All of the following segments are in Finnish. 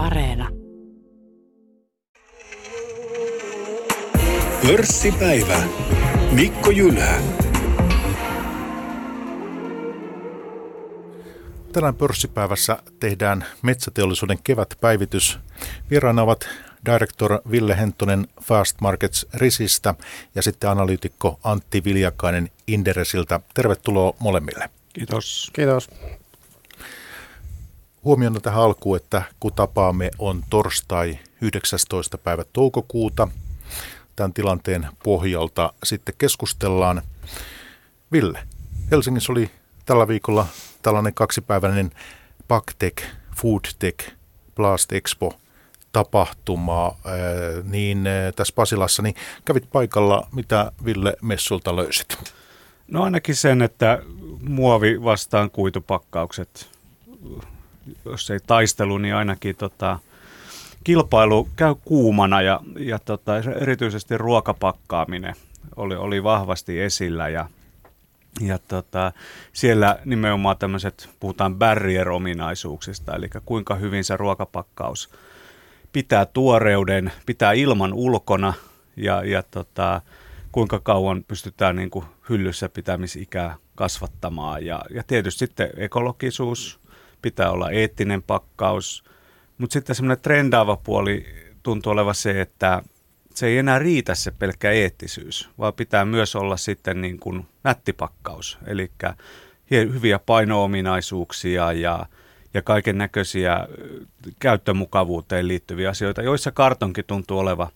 Areena. Pörssipäivä. Mikko Jylhä. Tänään pörssipäivässä tehdään metsäteollisuuden kevätpäivitys. Vieraana ovat director Ville Henttonen Fast Markets Risistä ja sitten analyytikko Antti Viljakainen Inderesiltä. Tervetuloa molemmille. Kiitos. Kiitos. Huomiona tähän alkuun, että kun tapaamme on torstai 19. päivä toukokuuta. Tämän tilanteen pohjalta sitten keskustellaan. Ville, Helsingissä oli tällä viikolla tällainen kaksipäiväinen Pactech, Foodtech, Blast Expo tapahtuma, niin tässä Pasilassa, niin kävit paikalla, mitä Ville Messulta löysit? No ainakin sen, että muovi vastaan kuitupakkaukset, jos ei taistelu, niin ainakin tota, kilpailu käy kuumana ja, ja tota, erityisesti ruokapakkaaminen oli, oli vahvasti esillä ja ja tota, siellä nimenomaan tämmöiset, puhutaan barrier-ominaisuuksista, eli kuinka hyvin se ruokapakkaus pitää tuoreuden, pitää ilman ulkona ja, ja tota, kuinka kauan pystytään niin kuin hyllyssä pitämisikää kasvattamaan. Ja, ja tietysti sitten ekologisuus, pitää olla eettinen pakkaus, mutta sitten semmoinen trendaava puoli tuntuu olevan se, että se ei enää riitä se pelkkä eettisyys, vaan pitää myös olla sitten niin kuin nättipakkaus, eli hyviä paino-ominaisuuksia ja, ja kaiken näköisiä käyttömukavuuteen liittyviä asioita, joissa kartonkin tuntuu oleva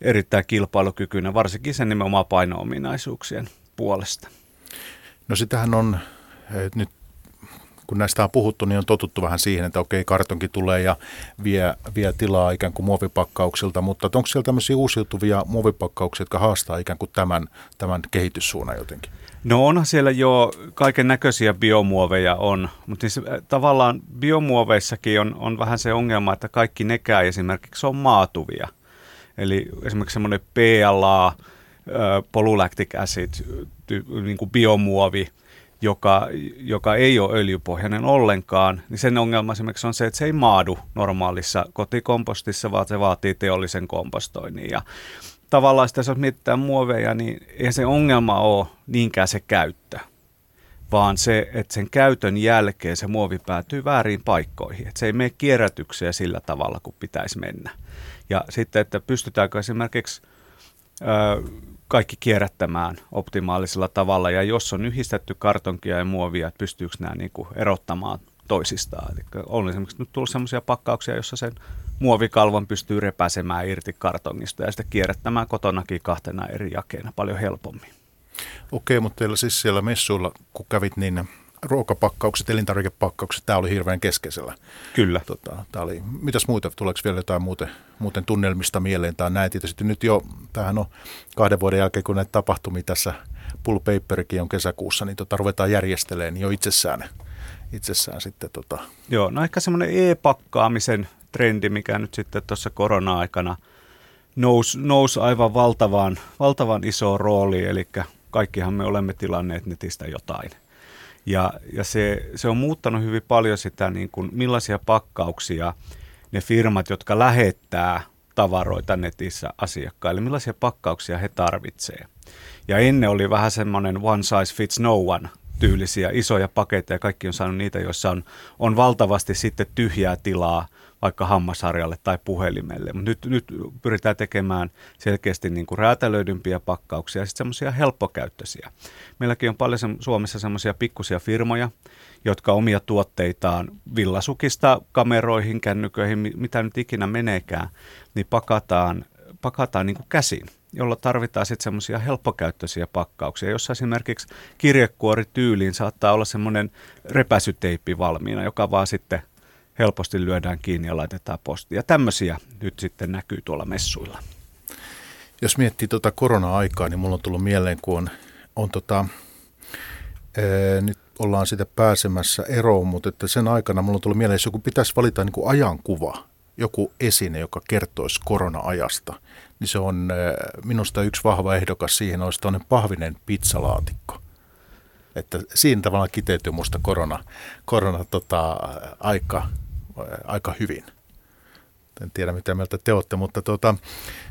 erittäin kilpailukykyinen, varsinkin sen nimenomaan paino-ominaisuuksien puolesta. No sitähän on nyt kun näistä on puhuttu, niin on totuttu vähän siihen, että okei, kartonki tulee ja vie, vie tilaa ikään kuin muovipakkauksilta, mutta onko siellä tämmöisiä uusiutuvia muovipakkauksia, jotka haastaa ikään kuin tämän, tämän kehityssuunnan jotenkin? No onhan siellä jo kaiken näköisiä biomuoveja on, mutta siis tavallaan biomuoveissakin on, on vähän se ongelma, että kaikki nekään esimerkiksi on maatuvia. Eli esimerkiksi semmoinen PLA, polylactic acid, niin kuin biomuovi, joka, joka ei ole öljypohjainen ollenkaan, niin sen ongelma esimerkiksi on se, että se ei maadu normaalissa kotikompostissa, vaan se vaatii teollisen kompostoinnin. Ja tavallaan sitä, jos mietitään muoveja, niin ei se ongelma ole niinkään se käyttö, vaan se, että sen käytön jälkeen se muovi päätyy väärin paikkoihin. Että se ei mene kierrätykseen sillä tavalla, kuin pitäisi mennä. Ja sitten, että pystytäänkö esimerkiksi kaikki kierrättämään optimaalisella tavalla. Ja jos on yhdistetty kartonkia ja muovia, että pystyykö nämä niin kuin erottamaan toisistaan. Eli on esimerkiksi nyt tullut sellaisia pakkauksia, jossa sen muovikalvon pystyy repäsemään irti kartongista ja sitä kierrättämään kotonakin kahtena eri jakeena paljon helpommin. Okei, mutta teillä siis siellä messuilla, kun kävit, niin ruokapakkaukset, elintarvikepakkaukset, tämä oli hirveän keskeisellä. Kyllä. Tota, tämä oli, mitäs muita, tuleeko vielä jotain muuten, muuten tunnelmista mieleen tai näin? Tietysti nyt jo, tähän on kahden vuoden jälkeen, kun näitä tapahtumia tässä Pull Paperikin on kesäkuussa, niin tota, ruvetaan järjestelemään jo itsessään, itsessään sitten. Tota. Joo, no ehkä semmoinen e-pakkaamisen trendi, mikä nyt sitten tuossa korona-aikana nousi, nousi aivan valtavan, valtavan iso rooli, eli kaikkihan me olemme tilanneet netistä jotain. Ja, ja se, se on muuttanut hyvin paljon sitä, niin kuin, millaisia pakkauksia ne firmat, jotka lähettää tavaroita netissä asiakkaille, millaisia pakkauksia he tarvitsevat. Ja ennen oli vähän semmoinen one size fits no one tyylisiä isoja paketteja, kaikki on saanut niitä, joissa on, on valtavasti sitten tyhjää tilaa vaikka hammasharjalle tai puhelimelle. Mutta nyt, nyt pyritään tekemään selkeästi niin kuin räätälöidympiä pakkauksia ja sitten semmoisia helppokäyttöisiä. Meilläkin on paljon Suomessa semmoisia pikkusia firmoja, jotka omia tuotteitaan villasukista kameroihin, kännyköihin, mitä nyt ikinä meneekään, niin pakataan, pakataan niin kuin käsin jolla tarvitaan sitten semmoisia helppokäyttöisiä pakkauksia, jossa esimerkiksi kirjekuori tyyliin saattaa olla semmoinen repäsyteippi valmiina, joka vaan sitten helposti lyödään kiinni ja laitetaan postiin. Ja tämmöisiä nyt sitten näkyy tuolla messuilla. Jos miettii tuota korona-aikaa, niin mulla on tullut mieleen, kun on, on tota, ää, nyt ollaan siitä pääsemässä eroon, mutta että sen aikana mulla on tullut mieleen, jos joku pitäisi valita niin kuin ajankuva, joku esine, joka kertoisi korona-ajasta, niin se on minusta yksi vahva ehdokas siihen olisi tuonne pahvinen pizzalaatikko. Että siinä tavallaan kiteytyy minusta korona, korona tota, aika, aika hyvin. En tiedä, mitä mieltä te olette, mutta tuota,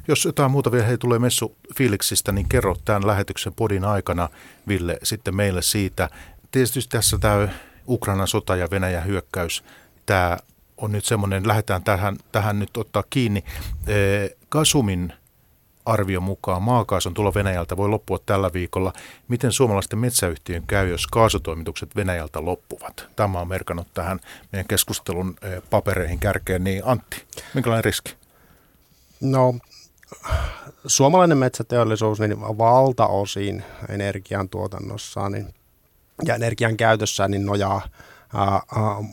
jos jotain muuta vielä hei, tulee messu fiiliksistä, niin kerro tämän lähetyksen podin aikana, Ville, sitten meille siitä. Tietysti tässä tämä Ukrainan sota ja Venäjän hyökkäys, tämä on nyt semmoinen, lähdetään tähän, tähän nyt ottaa kiinni. Kasumin arvio mukaan maakaasun tulo Venäjältä voi loppua tällä viikolla. Miten suomalaisten metsäyhtiön käy, jos kaasutoimitukset Venäjältä loppuvat? Tämä on merkannut tähän meidän keskustelun papereihin kärkeen. Niin Antti, minkälainen riski? No, suomalainen metsäteollisuus niin valtaosin energiantuotannossaan niin, ja energian käytössään niin nojaa ää,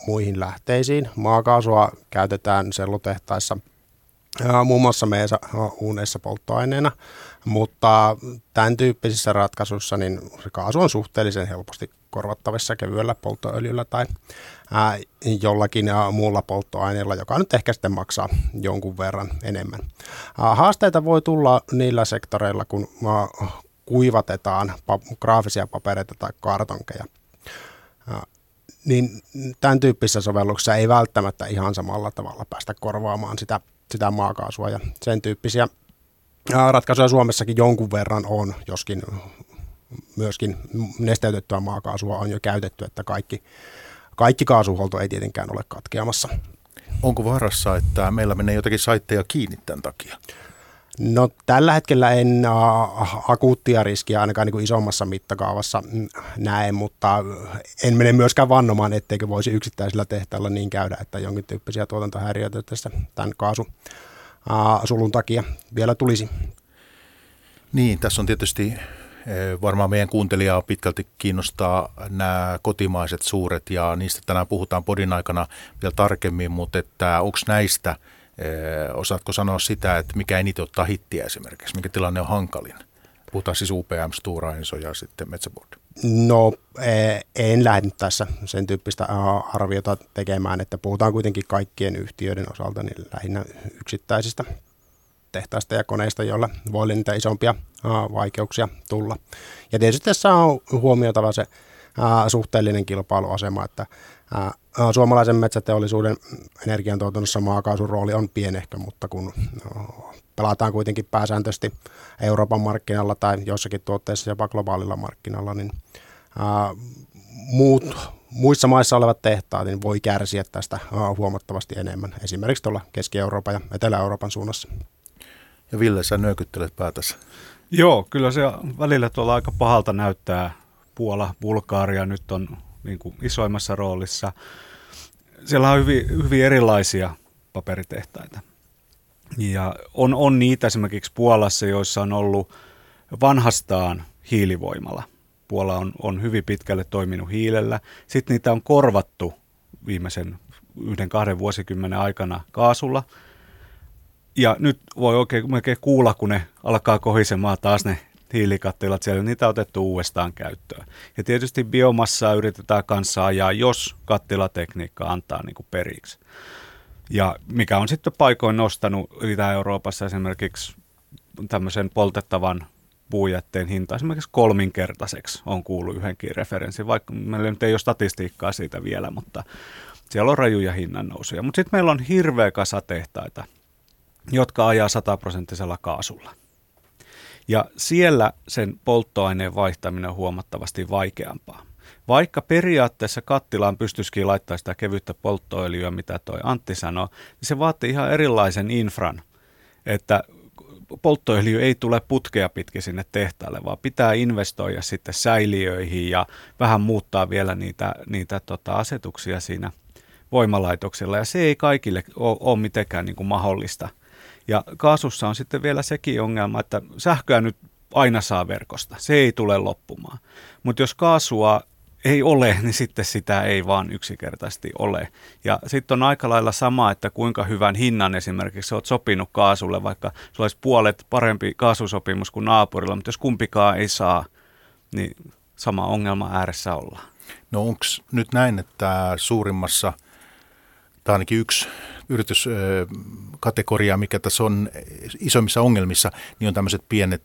muihin lähteisiin. Maakaasua käytetään sellutehtaissa muun muassa meidän uuneissa polttoaineena, mutta tämän tyyppisissä ratkaisuissa niin se kaasu on suhteellisen helposti korvattavissa kevyellä polttoöljyllä tai ää, jollakin ja muulla polttoaineella, joka nyt ehkä sitten maksaa jonkun verran enemmän. Ää, haasteita voi tulla niillä sektoreilla, kun ää, kuivatetaan pa- graafisia papereita tai kartonkeja niin tämän tyyppisissä sovelluksissa ei välttämättä ihan samalla tavalla päästä korvaamaan sitä, sitä maakaasua ja sen tyyppisiä ratkaisuja Suomessakin jonkun verran on, joskin myöskin nesteytettyä maakaasua on jo käytetty, että kaikki, kaikki kaasuhuolto ei tietenkään ole katkeamassa. Onko vaarassa, että meillä menee jotakin saitteja kiinni tämän takia? No tällä hetkellä en uh, akuuttia riskiä ainakaan niin kuin isommassa mittakaavassa näe, mutta en mene myöskään vannomaan, etteikö voisi yksittäisillä tehtailla niin käydä, että jonkin tyyppisiä tuotantohäiriöitä tästä tämän kaasusulun takia vielä tulisi. Niin, tässä on tietysti varmaan meidän kuuntelijaa pitkälti kiinnostaa nämä kotimaiset suuret ja niistä tänään puhutaan podin aikana vielä tarkemmin, mutta että onko näistä – Osaatko sanoa sitä, että mikä eniten ottaa hittiä esimerkiksi? Mikä tilanne on hankalin? Puhutaan siis UPM, Stura Enso ja sitten Metsäboard. No e, en lähde tässä sen tyyppistä arviota tekemään, että puhutaan kuitenkin kaikkien yhtiöiden osalta niin lähinnä yksittäisistä tehtaista ja koneista, joilla voi olla niitä isompia vaikeuksia tulla. Ja tietysti tässä on huomioitava se suhteellinen kilpailuasema, että Suomalaisen metsäteollisuuden energiantuotannossa maakaasun rooli on pienehkö, mutta kun pelataan kuitenkin pääsääntöisesti Euroopan markkinalla tai jossakin tuotteissa jopa globaalilla markkinalla, niin muut, muissa maissa olevat tehtaat niin voi kärsiä tästä huomattavasti enemmän, esimerkiksi tuolla Keski-Euroopan ja Etelä-Euroopan suunnassa. Ja Ville, sä nyökyttelet päätässä. Joo, kyllä se välillä tuolla aika pahalta näyttää. Puola, Bulgaaria nyt on niin kuin isoimmassa roolissa. Siellä on hyvin, hyvin erilaisia paperitehtaita. Ja on, on niitä esimerkiksi Puolassa, joissa on ollut vanhastaan hiilivoimala. Puola on, on hyvin pitkälle toiminut hiilellä. Sitten niitä on korvattu viimeisen yhden kahden vuosikymmenen aikana kaasulla. Ja nyt voi oikein melkein kuulla, kun ne alkaa kohisemaan taas ne hiilikattilat siellä, niitä on otettu uudestaan käyttöön. Ja tietysti biomassaa yritetään kanssa ajaa, jos kattilatekniikka antaa niin kuin periksi. Ja mikä on sitten paikoin nostanut Itä-Euroopassa esimerkiksi tämmöisen poltettavan puujätteen hinta esimerkiksi kolminkertaiseksi on kuullut yhdenkin referenssin, vaikka meillä nyt ei ole statistiikkaa siitä vielä, mutta siellä on rajuja hinnannousuja. Mutta sitten meillä on hirveä kasa tehtaita, jotka ajaa sataprosenttisella kaasulla. Ja siellä sen polttoaineen vaihtaminen on huomattavasti vaikeampaa. Vaikka periaatteessa kattilaan pystyisikin laittaa sitä kevyttä polttoöljyä, mitä toi Antti sanoi, niin se vaatii ihan erilaisen infran, että polttoöljy ei tule putkea pitkin sinne tehtaalle, vaan pitää investoida sitten säiliöihin ja vähän muuttaa vielä niitä, niitä tota asetuksia siinä voimalaitoksella. Ja se ei kaikille ole, ole mitenkään niin kuin mahdollista. Ja kaasussa on sitten vielä sekin ongelma, että sähköä nyt aina saa verkosta. Se ei tule loppumaan. Mutta jos kaasua ei ole, niin sitten sitä ei vaan yksinkertaisesti ole. Ja sitten on aika lailla sama, että kuinka hyvän hinnan esimerkiksi olet sopinut kaasulle, vaikka sulla olisi puolet parempi kaasusopimus kuin naapurilla, mutta jos kumpikaan ei saa, niin sama ongelma ääressä ollaan. No onko nyt näin, että suurimmassa – tai ainakin yksi yrityskategoria, mikä tässä on isommissa ongelmissa, niin on tämmöiset pienet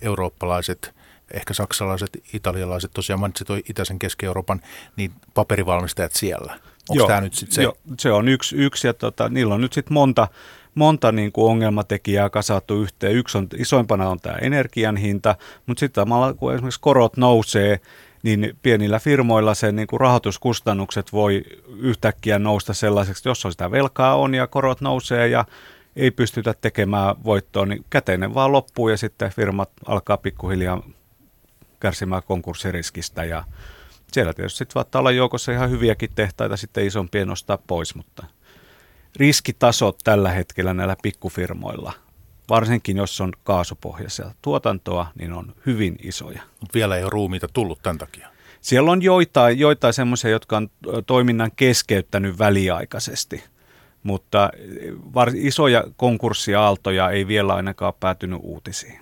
eurooppalaiset, ehkä saksalaiset, italialaiset, tosiaan mainitsit tuo itäisen Keski-Euroopan, niin paperivalmistajat siellä. Onko tämä nyt sitten se? Jo, se on yksi, yksi ja tota, niillä on nyt sitten monta, monta niin kuin ongelmatekijää kasattu yhteen. Yksi on, isoimpana on tämä energian hinta, mutta sitten samalla kun esimerkiksi korot nousee, niin pienillä firmoilla sen niin kuin rahoituskustannukset voi yhtäkkiä nousta sellaiseksi, jos on sitä velkaa on ja korot nousee ja ei pystytä tekemään voittoa, niin käteinen vaan loppuu ja sitten firmat alkaa pikkuhiljaa kärsimään konkurssiriskistä ja siellä tietysti sitten vaattaa olla joukossa ihan hyviäkin tehtaita sitten isompien nostaa pois, mutta riskitasot tällä hetkellä näillä pikkufirmoilla, varsinkin jos on kaasupohjaisia tuotantoa, niin on hyvin isoja. Mutta vielä ei ole ruumiita tullut tämän takia. Siellä on joitain, joitain semmoisia, jotka on toiminnan keskeyttänyt väliaikaisesti, mutta var, isoja konkurssiaaltoja ei vielä ainakaan päätynyt uutisiin.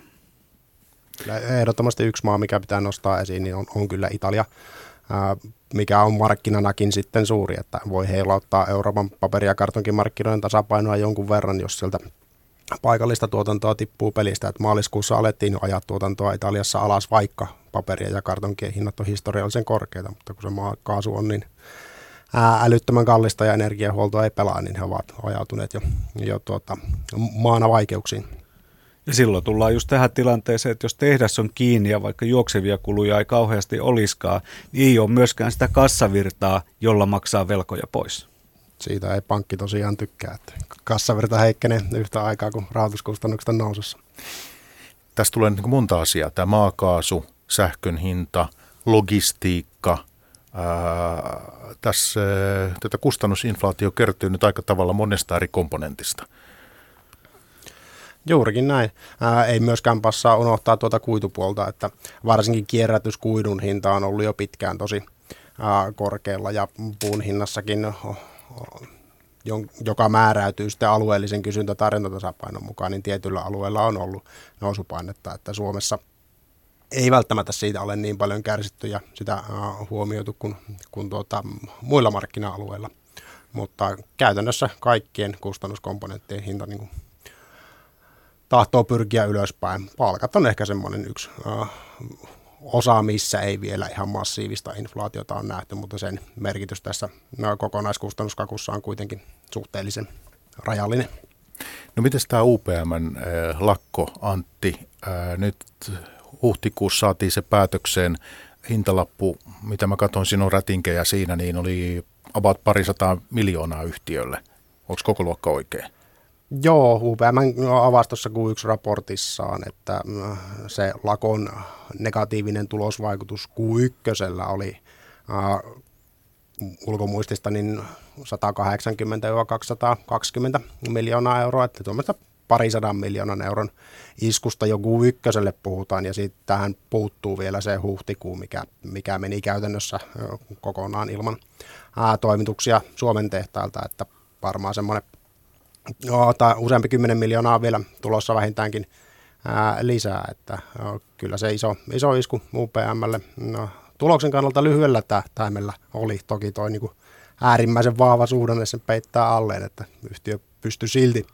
Ehdottomasti yksi maa, mikä pitää nostaa esiin, niin on, on kyllä Italia mikä on markkinanakin sitten suuri, että voi heilauttaa Euroopan paperi- ja kartonkimarkkinoiden tasapainoa jonkun verran, jos sieltä paikallista tuotantoa tippuu pelistä. Että maaliskuussa alettiin jo ajaa tuotantoa Italiassa alas, vaikka paperia ja kartonkien hinnat on historiallisen korkeita, mutta kun se maakaasu on niin älyttömän kallista ja energiahuolto ei pelaa, niin he ovat ajautuneet jo, jo tuota, maana vaikeuksiin. Ja silloin tullaan just tähän tilanteeseen, että jos tehdas on kiinni ja vaikka juoksevia kuluja ei kauheasti oliskaan, niin ei ole myöskään sitä kassavirtaa, jolla maksaa velkoja pois. Siitä ei pankki tosiaan tykkää, että kassavirta heikkenee yhtä aikaa, kun rahoituskustannukset on nousussa. Tässä tulee niin monta asiaa. Tämä maakaasu, sähkön hinta, logistiikka. Ää, tässä tätä kustannusinflaatio kertyy nyt aika tavalla monesta eri komponentista – Juurikin näin. Ää, ei myöskään passaa unohtaa tuota kuitupuolta, että varsinkin kierrätyskuidun hinta on ollut jo pitkään tosi ää, korkealla ja puun hinnassakin, joka määräytyy sitten alueellisen kysyntä- tarjontatasapainon mukaan, niin tietyllä alueella on ollut nousupainetta, että Suomessa ei välttämättä siitä ole niin paljon kärsitty ja sitä huomioitu kuin, kuin tuota, muilla markkina-alueilla. Mutta käytännössä kaikkien kustannuskomponenttien hinta niin kuin tahtoo pyrkiä ylöspäin. Palkat on ehkä semmoinen yksi uh, osa, missä ei vielä ihan massiivista inflaatiota on nähty, mutta sen merkitys tässä no, kokonaiskustannuskakussa on kuitenkin suhteellisen rajallinen. No miten tämä UPMn äh, Antti? Äh, nyt huhtikuussa saatiin se päätökseen hintalappu, mitä mä katsoin sinun rätinkejä siinä, niin oli about parisataa miljoonaa yhtiölle. Onko koko luokka oikein? Joo, UPM avasi tuossa Q1-raportissaan, että äh, se lakon negatiivinen tulosvaikutus Q1 oli uh, ulkomuistista niin 180-220 miljoonaa euroa, että tuommoista parisadan miljoonan euron iskusta jo Q1 puhutaan, ja sitten tähän puuttuu vielä se huhtikuu, mikä, mikä meni käytännössä kokonaan ilman ää, toimituksia Suomen tehtailta, että varmaan semmoinen Joo, tai useampi kymmenen miljoonaa on vielä tulossa vähintäänkin ää, lisää, että joo, kyllä se iso, iso isku UPMlle no, tuloksen kannalta lyhyellä tähtäimellä oli toki toi niin kuin äärimmäisen vahva suhdanne sen peittää alleen, että yhtiö pystyi silti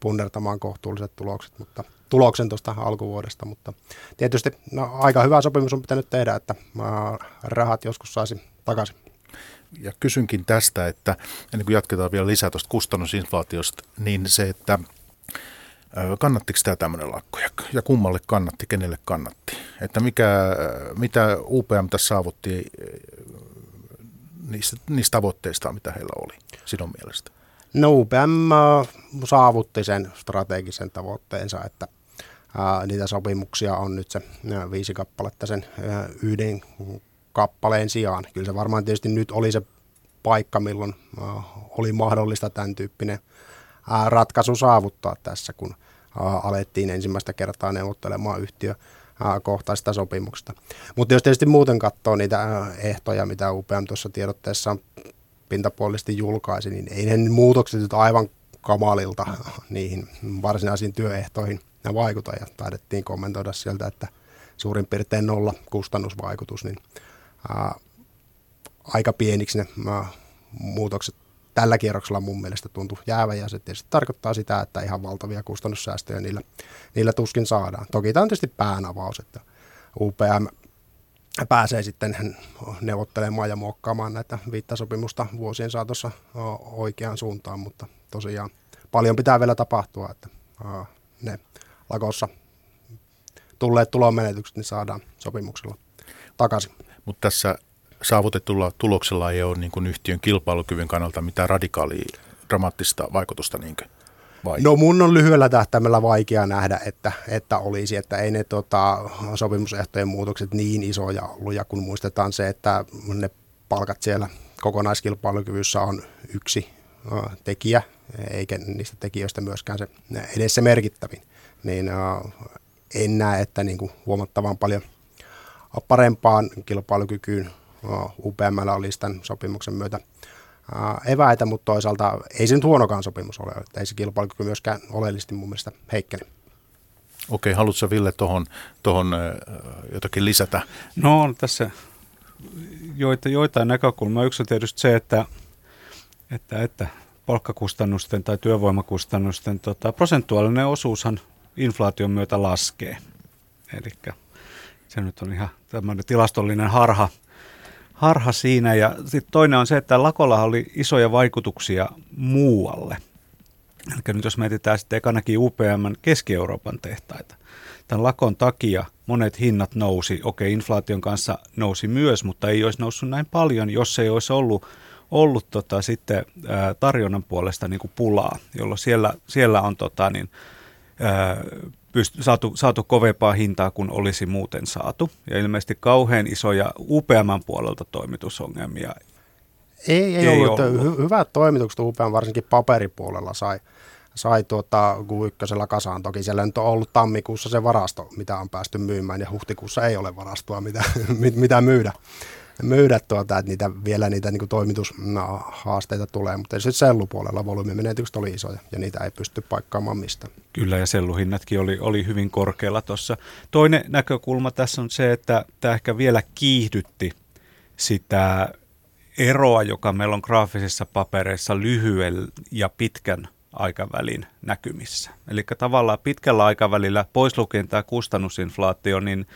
punnertamaan kohtuulliset tulokset, mutta tuloksen tuosta alkuvuodesta, mutta tietysti no, aika hyvä sopimus on pitänyt tehdä, että ää, rahat joskus saisi takaisin ja kysynkin tästä, että ennen kuin jatketaan vielä lisää tuosta kustannusinflaatiosta, niin se, että kannattiko tämä tämmöinen lakko ja, ja kummalle kannatti, kenelle kannatti? Että mikä, mitä UPM tässä saavutti niistä, niistä tavoitteista, mitä heillä oli sinun mielestä? No UPM saavutti sen strategisen tavoitteensa, että ää, niitä sopimuksia on nyt se viisi kappaletta sen yhden kappaleen sijaan. Kyllä se varmaan tietysti nyt oli se paikka, milloin oli mahdollista tämän tyyppinen ratkaisu saavuttaa tässä, kun alettiin ensimmäistä kertaa neuvottelemaan yhtiö kohtaista sopimuksesta. Mutta jos tietysti muuten katsoo niitä ehtoja, mitä UPM tuossa tiedotteessaan pintapuolisesti julkaisi, niin ei ne muutokset nyt aivan kamalilta niihin varsinaisiin työehtoihin vaikuta. Ja taidettiin kommentoida sieltä, että suurin piirtein nolla kustannusvaikutus, niin ää, aika pieniksi ne ää, muutokset tällä kierroksella mun mielestä tuntuu jäävä ja se tietysti tarkoittaa sitä, että ihan valtavia kustannussäästöjä niillä, niillä tuskin saadaan. Toki tämä on tietysti päänavaus, että UPM pääsee sitten neuvottelemaan ja muokkaamaan näitä viittasopimusta vuosien saatossa oikeaan suuntaan, mutta tosiaan paljon pitää vielä tapahtua, että ne lakossa tulleet tulonmenetykset niin saadaan sopimuksella takaisin. Mutta tässä saavutetulla tuloksella ei ole niin kuin yhtiön kilpailukyvyn kannalta mitään radikaalia, dramaattista vaikutusta niinkö? Vai? No mun on lyhyellä tähtäimellä vaikea nähdä, että, että olisi, että ei ne tota, sopimusehtojen muutokset niin isoja ollut, ja kun muistetaan se, että ne palkat siellä kokonaiskilpailukyvyssä on yksi tekijä, eikä niistä tekijöistä myöskään se edes se merkittävin, niin en näe, että niin kuin huomattavan paljon parempaan kilpailukykyyn UPML olisi tämän sopimuksen myötä eväitä, mutta toisaalta ei se nyt huonokaan sopimus ole, että ei se kilpailukyky myöskään oleellisesti mun mielestä heikkene. Okei, haluatko Ville tuohon tohon, jotakin lisätä? No on tässä joita, joitain näkökulmaa. Yksi on tietysti se, että, että, että palkkakustannusten tai työvoimakustannusten tota, prosentuaalinen osuushan inflaation myötä laskee. Eli se nyt on ihan tämmöinen tilastollinen harha, harha siinä. Ja sitten toinen on se, että lakolla oli isoja vaikutuksia muualle. Eli nyt jos mietitään sitten ekanakin UPM Keski-Euroopan tehtaita. Tämän lakon takia monet hinnat nousi. Okei, inflaation kanssa nousi myös, mutta ei olisi noussut näin paljon, jos ei olisi ollut, ollut tota, sitten ää, tarjonnan puolesta niin kuin pulaa, jolloin siellä, siellä on tota, niin, pyst- saatu, saatu kovempaa hintaa kuin olisi muuten saatu. Ja ilmeisesti kauhean isoja UPMn puolelta toimitusongelmia ei, ei, ei ollut. ollut. Hy- hyvät toimitukset UPM varsinkin paperipuolella sai, sai tuota Q1 kasaan. Toki siellä nyt on ollut tammikuussa se varasto, mitä on päästy myymään, ja huhtikuussa ei ole varastoa, mitä, mitä myydä myydä tuota, että niitä, vielä niitä niin toimitushaasteita tulee, mutta sitten sellupuolella volyymimenetykset oli isoja ja niitä ei pysty paikkaamaan mistään. Kyllä ja selluhinnatkin oli, oli hyvin korkealla tuossa. Toinen näkökulma tässä on se, että tämä ehkä vielä kiihdytti sitä eroa, joka meillä on graafisissa papereissa lyhyen ja pitkän aikavälin näkymissä. Eli tavallaan pitkällä aikavälillä, pois lukien tämä kustannusinflaatio, niin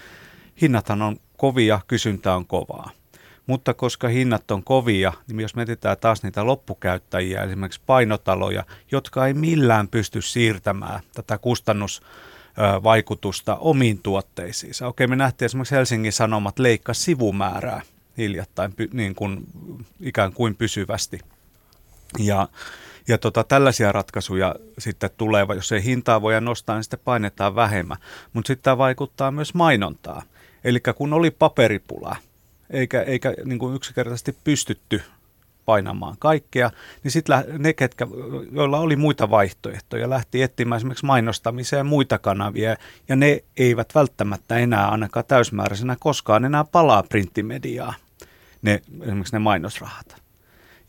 hinnathan on kovia, kysyntä on kovaa. Mutta koska hinnat on kovia, niin jos mietitään taas niitä loppukäyttäjiä, esimerkiksi painotaloja, jotka ei millään pysty siirtämään tätä kustannusvaikutusta omiin tuotteisiinsa. Okei, me nähtiin esimerkiksi Helsingin Sanomat leikkaa sivumäärää hiljattain niin kuin, ikään kuin pysyvästi. Ja, ja tota, tällaisia ratkaisuja sitten tulee, jos ei hintaa voida nostaa, niin sitten painetaan vähemmän. Mutta sitten tämä vaikuttaa myös mainontaa. Eli kun oli paperipula, eikä, eikä niin kuin yksinkertaisesti pystytty painamaan kaikkea, niin sitten ne, ketkä, joilla oli muita vaihtoehtoja, lähti etsimään esimerkiksi mainostamiseen muita kanavia, ja ne eivät välttämättä enää ainakaan täysmääräisenä koskaan enää palaa printtimediaa, ne, esimerkiksi ne mainosrahat.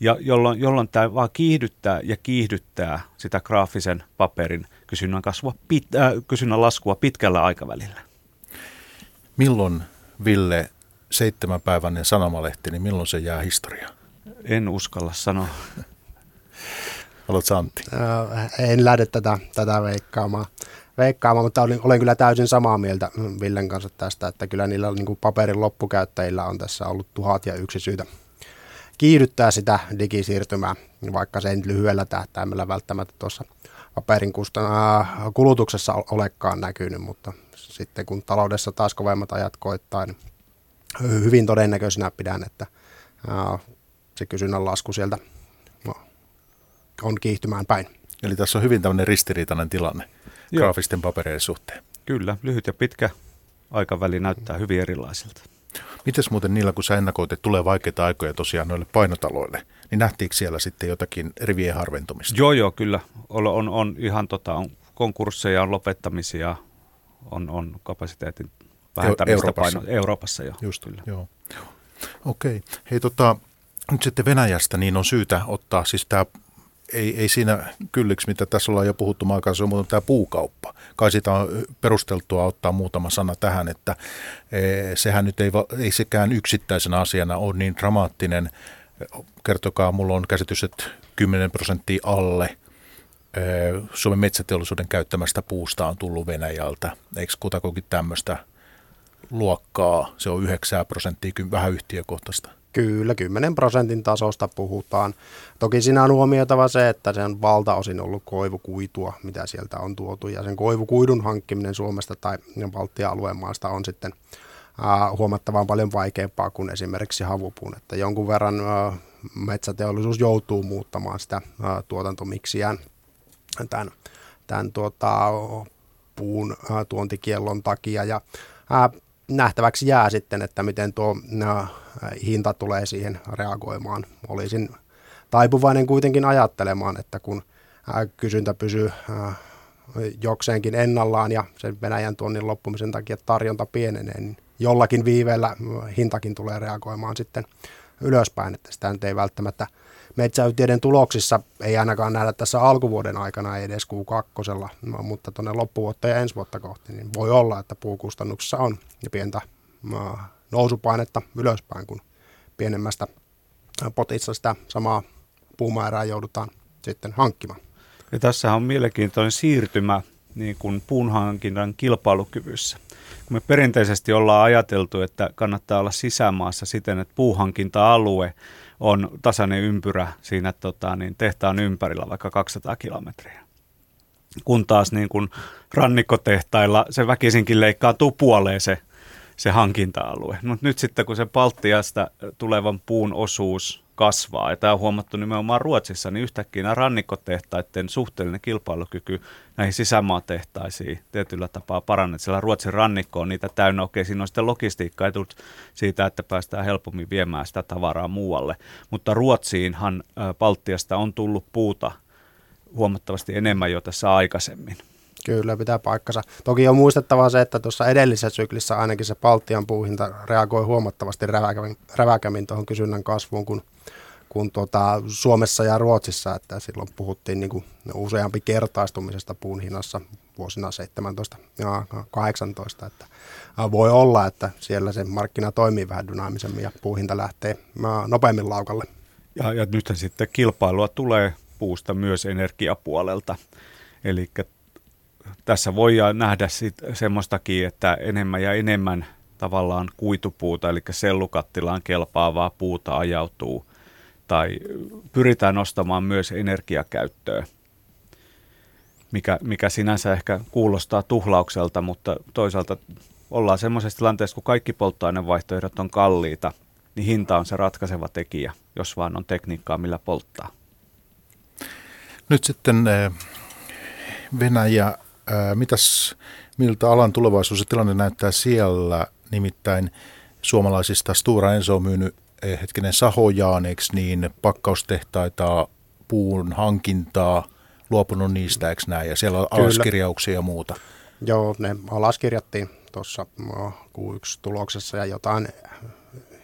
Ja jolloin, jolloin tämä vaan kiihdyttää ja kiihdyttää sitä graafisen paperin kysynnän, kasvua, pit, äh, kysynnän laskua pitkällä aikavälillä. Milloin, Ville, seitsemänpäiväinen sanomalehti, niin milloin se jää historiaan? En uskalla sanoa. Haluatko Antti? en lähde tätä, tätä veikkaamaan. veikkaamaan, mutta olen, olen kyllä täysin samaa mieltä Villen kanssa tästä, että kyllä niillä niin kuin paperin loppukäyttäjillä on tässä ollut tuhat ja yksi syytä kiihdyttää sitä digisiirtymää, vaikka se ei nyt lyhyellä tähtäimellä välttämättä tuossa paperin kulutuksessa olekaan näkynyt, mutta sitten kun taloudessa taas kovemmat ajat koittaa, niin hyvin todennäköisenä pidän, että se kysynnän lasku sieltä no, on kiihtymään päin. Eli tässä on hyvin tämmöinen ristiriitainen tilanne Joo. graafisten papereiden suhteen. Kyllä, lyhyt ja pitkä aikaväli näyttää hyvin erilaisilta. Mites muuten niillä, kun sä ennakoit, että tulee vaikeita aikoja tosiaan noille painotaloille, niin nähtiinkö siellä sitten jotakin rivien harventumista? Joo, joo, kyllä. On, on, on ihan tota, on konkursseja, on lopettamisia, on, on kapasiteetin vähentämistä Euroopassa. Paino, Euroopassa jo. Just, kyllä. Joo. Okei. Okay. Hei tota, nyt sitten Venäjästä, niin on syytä ottaa siis tämä ei, ei siinä kylliksi, mitä tässä ollaan jo puhuttu maakaasu, mutta tämä puukauppa. Kai siitä on perusteltua ottaa muutama sana tähän, että e, sehän nyt ei, ei sekään yksittäisenä asiana ole niin dramaattinen. Kertokaa, mulla on käsitys, että 10 prosenttia alle e, Suomen metsäteollisuuden käyttämästä puusta on tullut Venäjältä. Eikö kutakokin tämmöistä luokkaa, se on 9 prosenttia, vähän yhtiökohtaista. Kyllä, 10 prosentin tasosta puhutaan. Toki siinä on huomioitava se, että se on valtaosin ollut koivukuitua, mitä sieltä on tuotu. Ja sen koivukuidun hankkiminen Suomesta tai Baltian alueen maasta on sitten äh, huomattavan paljon vaikeampaa kuin esimerkiksi havupuun. Että jonkun verran äh, metsäteollisuus joutuu muuttamaan sitä äh, tuotantomiksiään tämän, tämän tuota, puun äh, tuontikiellon takia. Ja nähtäväksi jää sitten, että miten tuo äh, hinta tulee siihen reagoimaan. Olisin taipuvainen kuitenkin ajattelemaan, että kun kysyntä pysyy jokseenkin ennallaan ja sen Venäjän tuonnin loppumisen takia tarjonta pienenee, niin jollakin viiveellä hintakin tulee reagoimaan sitten ylöspäin, että sitä nyt ei välttämättä metsäyhtiöiden tuloksissa ei ainakaan nähdä tässä alkuvuoden aikana edes Q2, no, mutta tuonne loppuvuotta ja ensi vuotta kohti, niin voi olla, että puukustannuksissa on pientä nousupainetta ylöspäin, kun pienemmästä potissa sitä samaa puumäärää joudutaan sitten hankkimaan. Ja tässä on mielenkiintoinen siirtymä niin kuin puunhankinnan kilpailukyvyssä. Kun me perinteisesti ollaan ajateltu, että kannattaa olla sisämaassa siten, että puuhankinta-alue on tasainen ympyrä siinä tota, niin tehtaan ympärillä vaikka 200 kilometriä. Kun taas niin kun rannikkotehtailla se väkisinkin leikkaantuu puoleen se, se hankinta-alue. Mutta nyt sitten kun se Baltiasta tulevan puun osuus kasvaa, ja tämä on huomattu nimenomaan Ruotsissa, niin yhtäkkiä nämä rannikkotehtaiden suhteellinen kilpailukyky näihin sisämaatehtaisiin tietyllä tapaa parannet. Sillä Ruotsin rannikko on niitä täynnä. Okei, siinä on sitten logistiikkaa tullut siitä, että päästään helpommin viemään sitä tavaraa muualle. Mutta Ruotsiinhan Baltiasta on tullut puuta huomattavasti enemmän jo tässä aikaisemmin. Kyllä, pitää paikkansa. Toki on muistettava se, että tuossa edellisessä syklissä ainakin se Baltian puuhinta reagoi huomattavasti räväkämmin, räväkämmin tuohon kysynnän kasvuun kuin kuin tuota Suomessa ja Ruotsissa, että silloin puhuttiin niin kuin useampi kertaistumisesta puun hinnassa vuosina 17 ja 18, että voi olla, että siellä se markkina toimii vähän dynaamisemmin ja puuhinta lähtee nopeammin laukalle. Ja, ja nythän sitten kilpailua tulee puusta myös energiapuolelta, eli tässä voi nähdä sit semmoistakin, että enemmän ja enemmän tavallaan kuitupuuta, eli sellukattilaan kelpaavaa puuta ajautuu tai pyritään nostamaan myös energiakäyttöä, mikä, mikä sinänsä ehkä kuulostaa tuhlaukselta, mutta toisaalta ollaan semmoisessa tilanteessa, kun kaikki polttoainevaihtoehdot on kalliita, niin hinta on se ratkaiseva tekijä, jos vaan on tekniikkaa, millä polttaa. Nyt sitten eh, Venäjä, mitäs, miltä alan tulevaisuus ja tilanne näyttää siellä? Nimittäin suomalaisista Stura Enso on myynyt Eh, hetkinen sahojaaneeksi, niin pakkaustehtaita, puun hankintaa, luopunut niistä, eikö näin? Ja siellä on Kyllä. alaskirjauksia ja muuta. Joo, ne alaskirjattiin tuossa Q1-tuloksessa ja jotain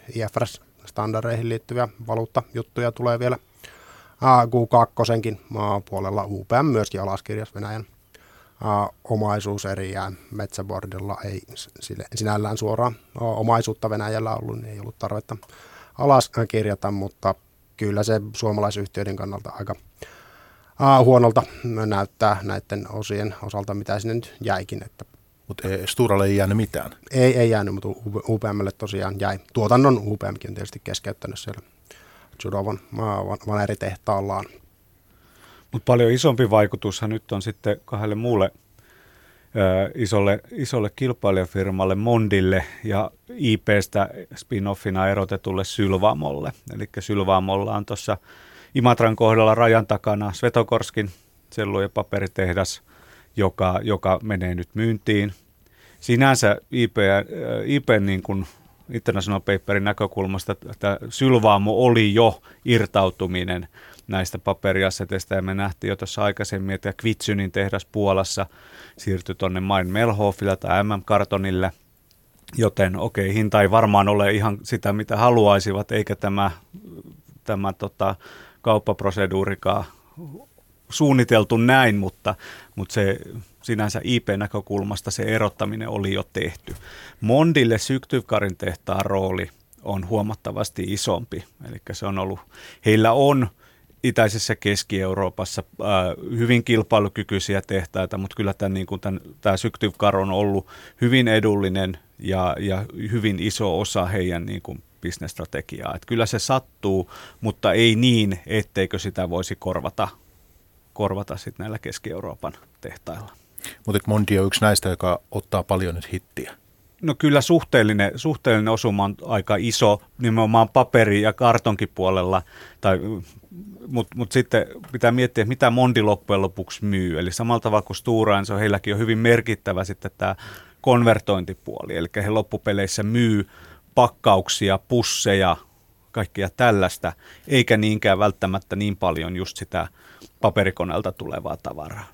IFRS-standardeihin liittyviä valuuttajuttuja tulee vielä Q2 puolella. UPM myöskin alaskirjas Venäjän omaisuuseriään Metsäbordilla ei sinällään suoraan omaisuutta Venäjällä ollut, niin ei ollut tarvetta alas kirjata, mutta kyllä se suomalaisyhtiöiden kannalta aika aa, huonolta näyttää näiden osien osalta, mitä sinne nyt jäikin. Että mutta Sturalle ei jäänyt mitään? Ei, ei jäänyt, mutta UPMlle tosiaan jäi. Tuotannon UPMkin on tietysti keskeyttänyt siellä Judovan vaneritehtaallaan. Mutta paljon isompi vaikutushan nyt on sitten kahdelle muulle isolle, isolle kilpailijafirmalle Mondille ja IPstä spin-offina erotetulle Sylvamolle. Eli Sylvamolla on tuossa Imatran kohdalla rajan takana Svetokorskin sellu- ja paperitehdas, joka, joka menee nyt myyntiin. Sinänsä IP, IP niin kuin International Paperin näkökulmasta, että Sylvaamo oli jo irtautuminen näistä paperiasseteista ja me nähtiin jo tuossa aikaisemmin, että Kvitsynin tehdas Puolassa siirtyi tuonne Main Melhofille tai MM-kartonille, joten okei, okay, hinta ei varmaan ole ihan sitä, mitä haluaisivat, eikä tämä, tämä tota, kauppaproseduurikaan suunniteltu näin, mutta, mutta se sinänsä IP-näkökulmasta se erottaminen oli jo tehty. Mondille Syktykarin tehtaan rooli on huomattavasti isompi, eli se on ollut, heillä on itäisessä Keski-Euroopassa äh, hyvin kilpailukykyisiä tehtaita, mutta kyllä tämän, niin tämä Syktyvkar on ollut hyvin edullinen ja, ja hyvin iso osa heidän niin kuin bisnesstrategiaa. Että kyllä se sattuu, mutta ei niin, etteikö sitä voisi korvata, korvata sitten näillä Keski-Euroopan tehtailla. Mutta Mondi on yksi näistä, joka ottaa paljon nyt hittiä. No kyllä suhteellinen, suhteellinen osuma on aika iso nimenomaan paperi- ja kartonkipuolella, tai, mutta mut sitten pitää miettiä, mitä Mondi loppujen lopuksi myy. Eli samalla tavalla kuin Enso, heilläkin on hyvin merkittävä sitten tämä konvertointipuoli, eli he loppupeleissä myy pakkauksia, pusseja, kaikkea tällaista, eikä niinkään välttämättä niin paljon just sitä paperikoneelta tulevaa tavaraa.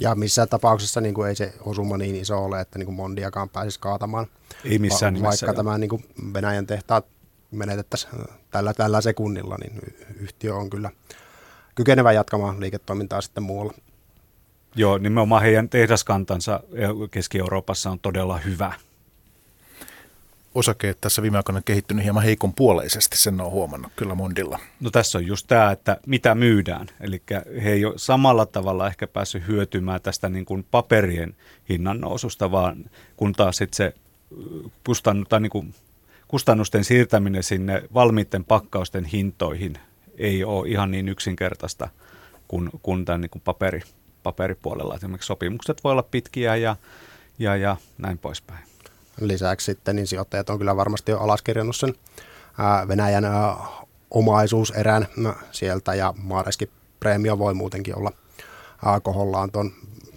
Ja missään tapauksessa niin kuin ei se osuma niin iso ole, että niin kuin Mondiakaan pääsisi kaatamaan. Ei missään Va- nimessä. Vaikka tämä niin kuin Venäjän tehtaat menetettäisiin tällä, tällä sekunnilla, niin yhtiö on kyllä kykenevä jatkamaan liiketoimintaa sitten muualla. Joo, nimenomaan heidän tehdaskantansa Keski-Euroopassa on todella hyvä. Osakeet tässä viime aikoina kehittynyt hieman heikon puoleisesti, sen on huomannut kyllä Mondilla. No tässä on just tämä, että mitä myydään. Eli he ei ole samalla tavalla ehkä päässyt hyötymään tästä niin kuin paperien hinnan noususta, vaan kun taas sitten se tai niin kuin kustannusten siirtäminen sinne valmiitten pakkausten hintoihin ei ole ihan niin yksinkertaista kuin, kuin tämän niin kuin paperi, paperipuolella. Esimerkiksi sopimukset voi olla pitkiä ja, ja, ja näin poispäin. Lisäksi sitten niin sijoittajat on kyllä varmasti jo alaskirjannut sen Venäjän omaisuuserän sieltä ja Maareski Premio voi muutenkin olla kohollaan tuon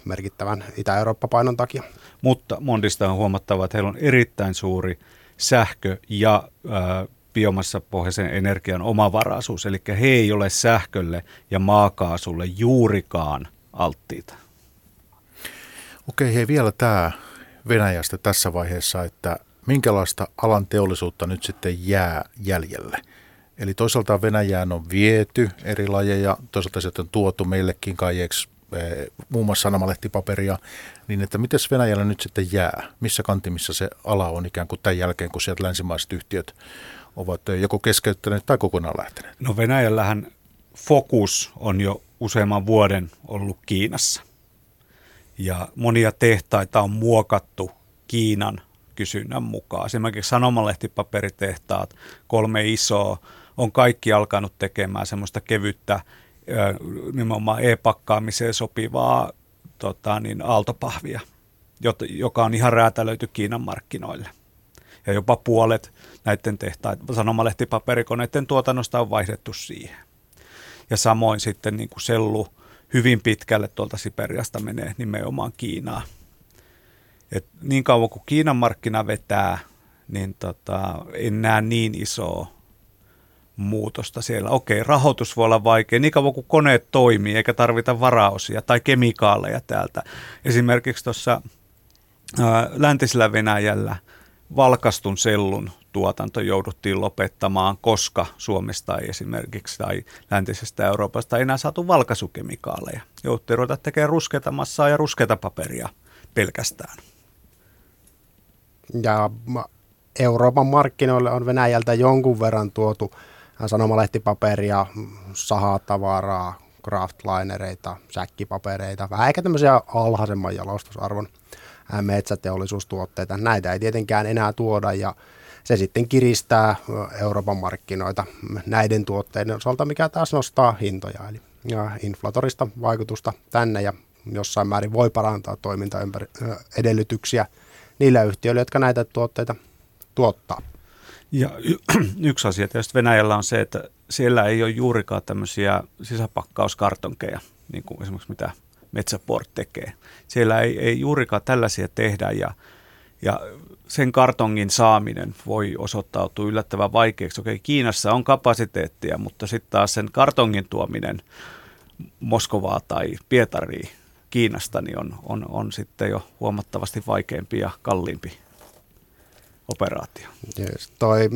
merkittävän Itä-Eurooppa-painon takia. Mutta Mondista on huomattava, että heillä on erittäin suuri sähkö- ja ää, biomassapohjaisen energian omavaraisuus, eli he ei ole sähkölle ja maakaasulle juurikaan alttiita. Okei, hei vielä tämä Venäjästä tässä vaiheessa, että minkälaista alan teollisuutta nyt sitten jää jäljelle? Eli toisaalta Venäjään on viety eri lajeja, toisaalta sieltä on tuotu meillekin kajeksi muun muassa sanomalehtipaperia, niin että miten Venäjällä nyt sitten jää? Missä kantimissa se ala on ikään kuin tämän jälkeen, kun sieltä länsimaiset yhtiöt ovat joko keskeyttäneet tai kokonaan lähteneet? No Venäjällähän fokus on jo useamman vuoden ollut Kiinassa. Ja monia tehtaita on muokattu Kiinan kysynnän mukaan. Esimerkiksi sanomalehtipaperitehtaat, kolme isoa, on kaikki alkanut tekemään semmoista kevyttä nimenomaan e-pakkaamiseen sopivaa tota, niin, aaltopahvia, joka on ihan räätälöity Kiinan markkinoille. Ja jopa puolet näiden tehtaiden sanomalehtipaperikoneiden tuotannosta on vaihdettu siihen. Ja samoin sitten niin kuin sellu hyvin pitkälle tuolta Siperiasta menee nimenomaan Kiinaan. Et niin kauan kuin Kiinan markkina vetää, niin tota, en näe niin isoa muutosta siellä. Okei, rahoitus voi olla vaikea, niin kauan kuin koneet toimii eikä tarvita varaosia tai kemikaaleja täältä. Esimerkiksi tuossa läntisellä Venäjällä valkastun sellun tuotanto jouduttiin lopettamaan, koska Suomesta ei esimerkiksi tai läntisestä Euroopasta ei enää saatu valkaisukemikaaleja. Jouttiin ruveta tekemään ruskeata massaa ja ruskeata paperia pelkästään. Ja Euroopan markkinoille on Venäjältä jonkun verran tuotu sanomalehtipaperia, sahatavaraa, kraftlinereita, säkkipapereita, vähän ehkä tämmöisiä alhaisemman jalostusarvon metsäteollisuustuotteita. Näitä ei tietenkään enää tuoda ja se sitten kiristää Euroopan markkinoita näiden tuotteiden osalta, mikä taas nostaa hintoja. Eli inflatorista vaikutusta tänne ja jossain määrin voi parantaa toimintaedellytyksiä niillä yhtiöillä, jotka näitä tuotteita tuottaa. Ja y- yksi asia tietysti Venäjällä on se, että siellä ei ole juurikaan tämmöisiä sisäpakkauskartonkeja, niin kuin esimerkiksi mitä Metsäport tekee. Siellä ei, ei juurikaan tällaisia tehdä ja, ja sen kartongin saaminen voi osoittautua yllättävän vaikeaksi. Okei, Kiinassa on kapasiteettia, mutta sitten taas sen kartongin tuominen Moskovaa tai Pietariin Kiinasta niin on, on, on sitten jo huomattavasti vaikeampi ja kalliimpi operaatio. Yes, toi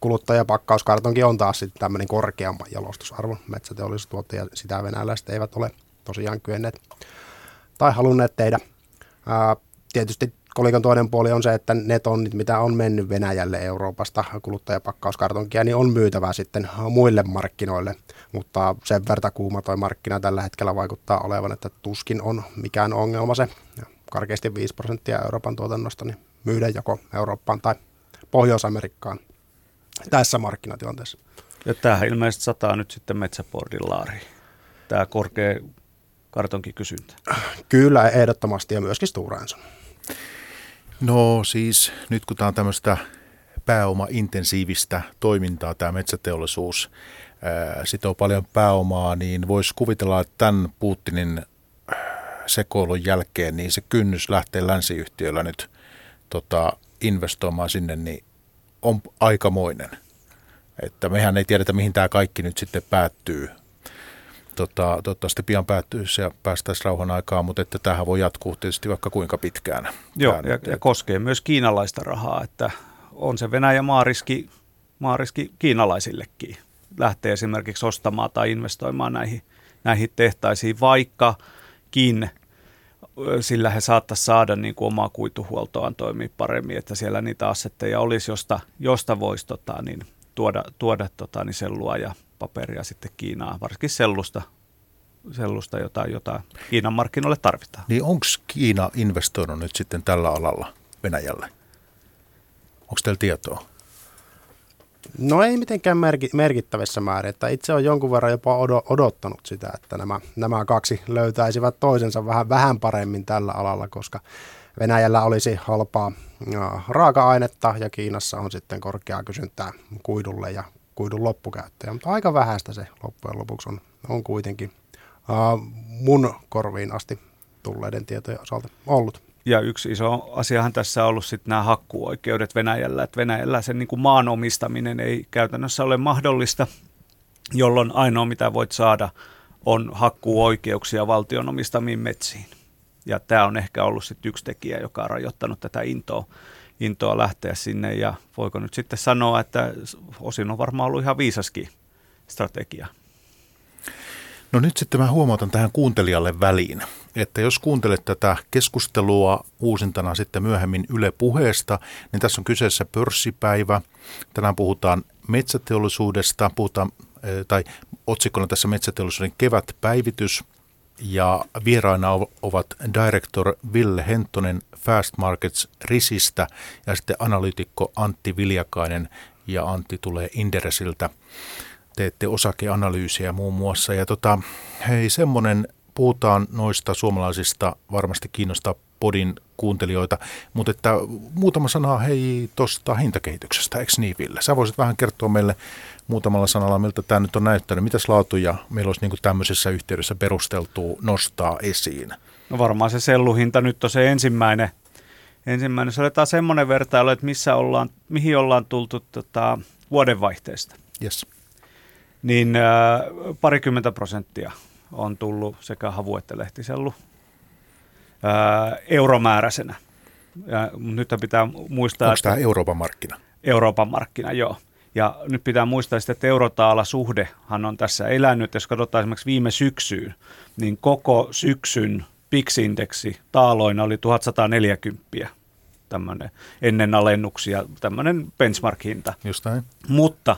kuluttajapakkauskartonkin on taas sitten tämmöinen korkeamman jalostusarvon metsäteollisuustuotte ja sitä venäläiset eivät ole tosiaan kyenneet tai halunneet tehdä. Ää, tietysti kolikon toinen puoli on se, että ne tonnit, mitä on mennyt Venäjälle Euroopasta kuluttajapakkauskartonkia, niin on myytävää sitten muille markkinoille, mutta sen verta kuuma toi markkina tällä hetkellä vaikuttaa olevan, että tuskin on mikään ongelma se. karkeasti 5 prosenttia Euroopan tuotannosta niin myydä joko Eurooppaan tai Pohjois-Amerikkaan tässä markkinatilanteessa. Ja tämähän ilmeisesti sataa nyt sitten Metsäbordin laariin, tämä korkea kartonkikysyntä. Kyllä, ehdottomasti ja myöskin Stora. No siis nyt kun tämä on tämmöistä pääoma-intensiivistä toimintaa, tämä metsäteollisuus sitoo paljon pääomaa, niin voisi kuvitella, että tämän Putinin sekoilun jälkeen niin se kynnys lähtee länsiyhtiöllä nyt tota, investoimaan sinne, niin on aikamoinen. Että mehän ei tiedetä, mihin tämä kaikki nyt sitten päättyy. Tota, toivottavasti pian päättyy ja päästäisiin rauhan aikaan, mutta että tähän voi jatkuu tietysti vaikka kuinka pitkään. Joo, ja, ja koskee myös kiinalaista rahaa, että on se Venäjä maariski, maariski kiinalaisillekin. Lähtee esimerkiksi ostamaan tai investoimaan näihin, näihin tehtaisiin, vaikkakin sillä he saattaisi saada niin kuin omaa kuituhuoltoaan toimia paremmin, että siellä niitä assetteja olisi, josta, josta voisi tota, niin, tuoda, tuoda tota, niin sellua ja paperia sitten Kiinaan, varsinkin sellusta, sellusta jota, jota Kiinan markkinoille tarvitaan. Niin onko Kiina investoinut nyt sitten tällä alalla Venäjälle? Onko teillä tietoa? No ei mitenkään merki, merkittävissä määrin. Että itse on jonkun verran jopa odottanut sitä, että nämä, nämä kaksi löytäisivät toisensa vähän, vähän paremmin tällä alalla, koska Venäjällä olisi halpaa raaka-ainetta ja Kiinassa on sitten korkeaa kysyntää kuidulle ja kuidun loppukäyttäjä. Mutta aika vähäistä se loppujen lopuksi on, on kuitenkin uh, mun korviin asti tulleiden tietojen osalta ollut. Ja yksi iso asiahan tässä on ollut sitten nämä hakkuoikeudet Venäjällä, että Venäjällä sen niin kuin maan omistaminen ei käytännössä ole mahdollista, jolloin ainoa mitä voit saada on hakkuoikeuksia valtion omistamiin metsiin. Ja tämä on ehkä ollut sitten yksi tekijä, joka on rajoittanut tätä intoa, intoa lähteä sinne. Ja voiko nyt sitten sanoa, että osin on varmaan ollut ihan viisaskin strategia. No nyt sitten mä huomautan tähän kuuntelijalle väliin, että jos kuuntelet tätä keskustelua uusintana sitten myöhemmin Yle puheesta, niin tässä on kyseessä pörssipäivä. Tänään puhutaan metsäteollisuudesta, puhutaan, eh, tai otsikkona tässä metsäteollisuuden kevätpäivitys, ja vieraina ovat director Ville Henttonen Fast Markets Risistä ja sitten analyytikko Antti Viljakainen ja Antti tulee Inderesiltä teette osakeanalyysiä muun muassa. Ja tota, hei, semmoinen, puhutaan noista suomalaisista, varmasti kiinnostaa podin kuuntelijoita, mutta että muutama sana hei tuosta hintakehityksestä, eikö niin Ville? Sä voisit vähän kertoa meille muutamalla sanalla, miltä tämä nyt on näyttänyt, mitäs laatuja meillä olisi niin kuin tämmöisessä yhteydessä perusteltu nostaa esiin? No varmaan se selluhinta nyt on se ensimmäinen, ensimmäinen. Se otetaan semmoinen vertailu, että missä ollaan, mihin ollaan tultu tota, vuodenvaihteesta. Yes niin äh, parikymmentä prosenttia on tullut sekä havu- että lehtisellu äh, euromääräisenä. Ja nyt pitää muistaa... Onko tämä Euroopan markkina? Euroopan markkina, joo. Ja nyt pitää muistaa että eurotaala-suhdehan on tässä elänyt. Jos katsotaan esimerkiksi viime syksyyn, niin koko syksyn PIX-indeksi taaloina oli 1140 tämmöinen ennen alennuksia, tämmöinen benchmark-hinta. Just näin. Mutta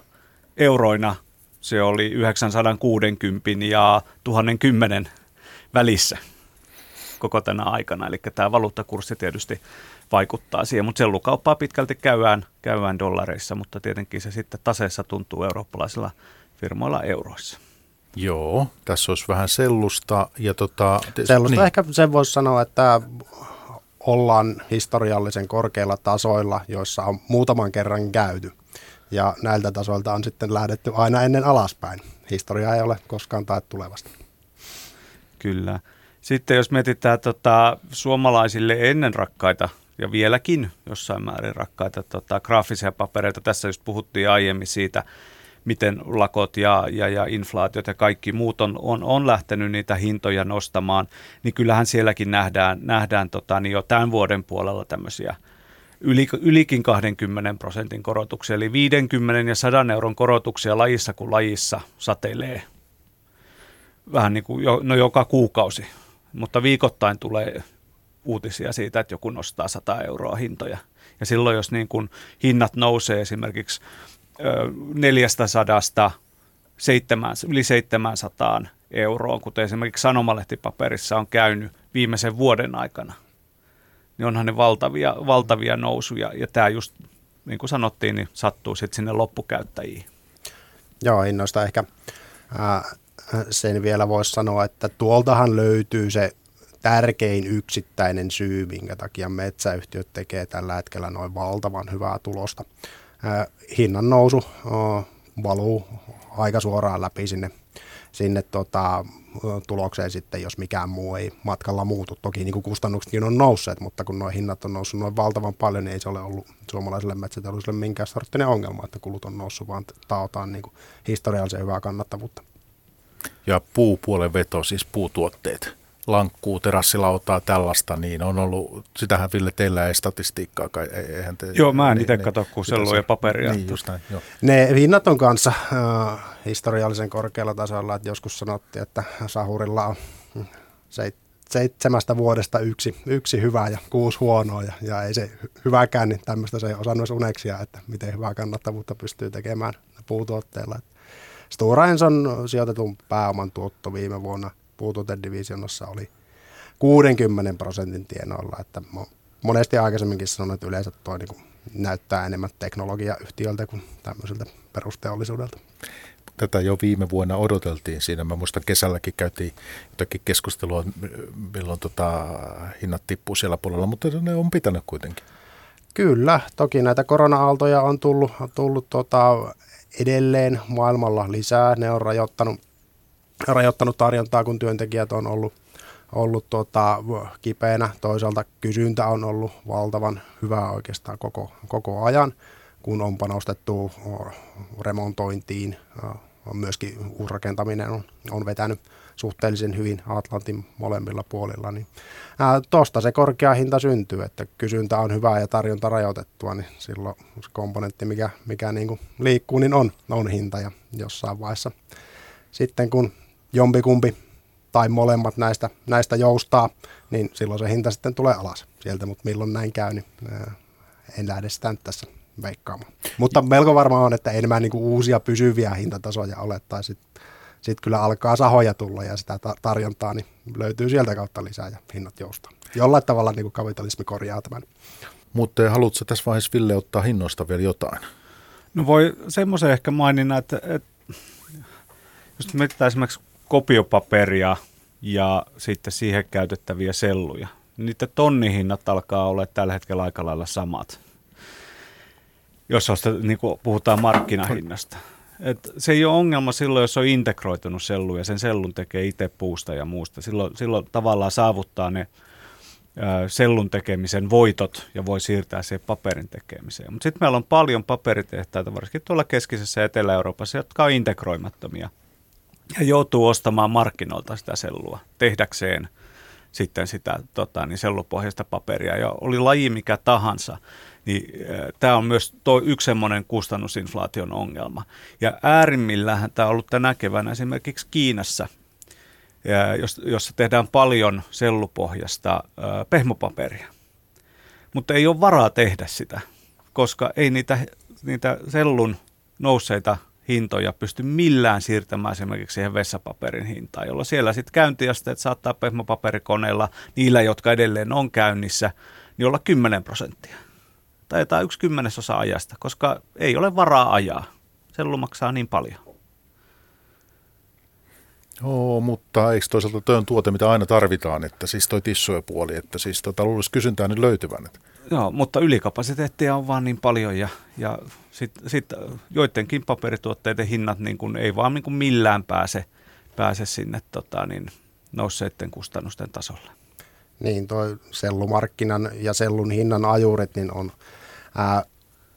euroina se oli 960 ja 1010 välissä koko tänä aikana. Eli tämä valuuttakurssi tietysti vaikuttaa siihen, mutta sellukauppaa pitkälti käydään, käydään dollareissa, mutta tietenkin se sitten taseessa tuntuu eurooppalaisilla firmoilla euroissa. Joo, tässä olisi vähän sellusta. Ja tota, sellusta niin. ehkä sen voisi sanoa, että ollaan historiallisen korkeilla tasoilla, joissa on muutaman kerran käyty. Ja näiltä tasoilta on sitten lähdetty aina ennen alaspäin. Historia ei ole koskaan taet tulevasta. Kyllä. Sitten jos mietitään tota, suomalaisille ennen rakkaita ja vieläkin jossain määrin rakkaita tota, graafisia papereita, tässä just puhuttiin aiemmin siitä, miten lakot ja, ja, ja inflaatiot ja kaikki muut on, on, on lähtenyt niitä hintoja nostamaan, niin kyllähän sielläkin nähdään, nähdään tota, niin jo tämän vuoden puolella tämmöisiä – yli, ylikin 20 prosentin korotuksia, eli 50 ja 100 euron korotuksia lajissa kuin lajissa sateilee vähän niin kuin jo, no joka kuukausi, mutta viikoittain tulee uutisia siitä, että joku nostaa 100 euroa hintoja. Ja silloin, jos niin kuin hinnat nousee esimerkiksi 400 7, yli 700 euroon, kuten esimerkiksi sanomalehtipaperissa on käynyt viimeisen vuoden aikana – niin onhan ne valtavia, valtavia nousuja. Ja tämä just, niin kuin sanottiin, niin sattuu sitten sinne loppukäyttäjiin. Joo, hinnoista ehkä ää, sen vielä voisi sanoa, että tuoltahan löytyy se tärkein yksittäinen syy, minkä takia metsäyhtiöt tekee tällä hetkellä noin valtavan hyvää tulosta. Hinnan nousu valuu aika suoraan läpi sinne, sinne tota, tulokseen sitten, jos mikään muu ei matkalla muutu. Toki niin kuin kustannuksetkin on nousseet, mutta kun nuo hinnat on noussut noin valtavan paljon, niin ei se ole ollut suomalaiselle metsäteollisuudelle minkään sorttinen ongelma, että kulut on noussut, vaan taotaan niin kuin historiallisen hyvää kannattavuutta. Ja puupuolen veto, siis puutuotteet, lankkuu, terassilautaa, tällaista, niin on ollut, sitähän Ville, teillä ei statistiikkaa kai, eihän te... Joo, mä en niin, itse niin, katso kuin sellua ja paperia. Niin, just näin, joo. Ne hinnat on kanssa äh, historiallisen korkealla tasolla, että joskus sanottiin, että Sahurilla on se, seitsemästä vuodesta yksi, yksi hyvä ja kuusi huonoa, ja, ja ei se hyväkään, niin tämmöistä se ei osannut uneksia, että miten hyvää kannattavuutta pystyy tekemään puutuotteella. Stora Enson sijoitetun pääoman tuotto viime vuonna puutuotedivisionassa oli 60 prosentin tienoilla, että monesti aikaisemminkin sanonut, että yleensä tuo niin näyttää enemmän teknologiayhtiöltä kuin tämmöiseltä perusteollisuudelta. Tätä jo viime vuonna odoteltiin siinä. Mä muistan kesälläkin käytiin jotakin keskustelua, milloin tota, hinnat tippuu siellä puolella, mutta ne on pitänyt kuitenkin. Kyllä, toki näitä korona-aaltoja on tullut, tullut tota, edelleen maailmalla lisää. Ne on rajoittanut, rajoittanut tarjontaa, kun työntekijät on ollut, ollut tota, kipeänä. Toisaalta kysyntä on ollut valtavan hyvää oikeastaan koko, koko ajan, kun on panostettu remontointiin. Myöskin uusrakentaminen on, on vetänyt suhteellisen hyvin Atlantin molemmilla puolilla, niin tuosta se korkea hinta syntyy, että kysyntä on hyvää ja tarjonta rajoitettua, niin silloin se komponentti, mikä, mikä niin kuin liikkuu, niin on, on hinta ja jossain vaiheessa sitten kun jompikumpi tai molemmat näistä, näistä joustaa, niin silloin se hinta sitten tulee alas sieltä, mutta milloin näin käy, niin en lähde sitä nyt tässä veikkaamaan. Mutta melko varmaan on, että enemmän niin kuin uusia pysyviä hintatasoja ole, tai sitten sitten kyllä alkaa sahoja tulla ja sitä tarjontaa niin löytyy sieltä kautta lisää ja hinnat joustaa. Jollain tavalla niin kuin kapitalismi korjaa tämän. Mutta haluatko tässä vaiheessa Ville ottaa hinnoista vielä jotain? No voi semmoisen ehkä mainita, että, että jos mietitään esimerkiksi kopiopaperia ja sitten siihen käytettäviä selluja, niiden tonnihinnat alkaa olla tällä hetkellä aika lailla samat, jos niin puhutaan markkinahinnasta. Et se ei ole ongelma silloin, jos on integroitunut sellu ja sen sellun tekee itse puusta ja muusta. Silloin, silloin tavallaan saavuttaa ne sellun tekemisen voitot ja voi siirtää siihen paperin tekemiseen. Mutta sitten meillä on paljon paperitehtaita, varsinkin tuolla keskisessä Etelä-Euroopassa, jotka on integroimattomia ja joutuu ostamaan markkinoilta sitä sellua tehdäkseen sitten sitä tota, niin sellupohjaista paperia. Ja oli laji mikä tahansa, niin tämä on myös tuo yksi semmoinen kustannusinflaation ongelma. Ja äärimmillähän tämä on ollut tänä keväänä esimerkiksi Kiinassa, jossa tehdään paljon sellupohjasta pehmopaperia. Mutta ei ole varaa tehdä sitä, koska ei niitä, niitä sellun nousseita hintoja pysty millään siirtämään esimerkiksi siihen vessapaperin hintaan, jolla siellä sitten käyntiasteet saattaa pehmopaperikoneilla, niillä, jotka edelleen on käynnissä, niin olla 10 prosenttia tai jotain yksi kymmenesosa ajasta, koska ei ole varaa ajaa. Sellu maksaa niin paljon. Joo, mutta eikö toisaalta toi on tuote, mitä aina tarvitaan, että siis toi puoli, että siis tota, luulisi kysyntää nyt löytyvän. Että. Joo, mutta ylikapasiteettia on vaan niin paljon ja, ja sitten sit joidenkin paperituotteiden hinnat niin kun ei vaan niin kun millään pääse, pääse sinne tota, niin, nousseiden kustannusten tasolle. Niin, toi sellumarkkinan ja sellun hinnan ajuret niin on ää,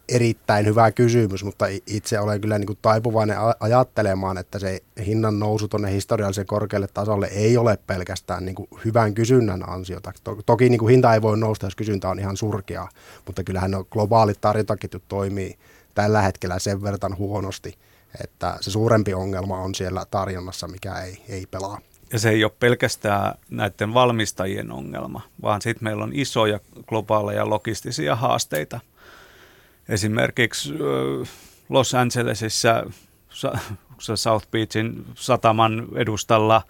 erittäin hyvä kysymys, mutta itse olen kyllä niin kuin taipuvainen ajattelemaan, että se hinnan nousu tuonne historiallisen korkealle tasolle ei ole pelkästään niin kuin hyvän kysynnän ansiota. Toki niin kuin hinta ei voi nousta, jos kysyntä on ihan surkea, mutta kyllähän no globaalit tarjontaketjut toimii tällä hetkellä sen verran huonosti, että se suurempi ongelma on siellä tarjonnassa, mikä ei, ei pelaa. Ja se ei ole pelkästään näiden valmistajien ongelma, vaan sitten meillä on isoja globaaleja logistisia haasteita – Esimerkiksi Los Angelesissa South Beachin sataman edustalla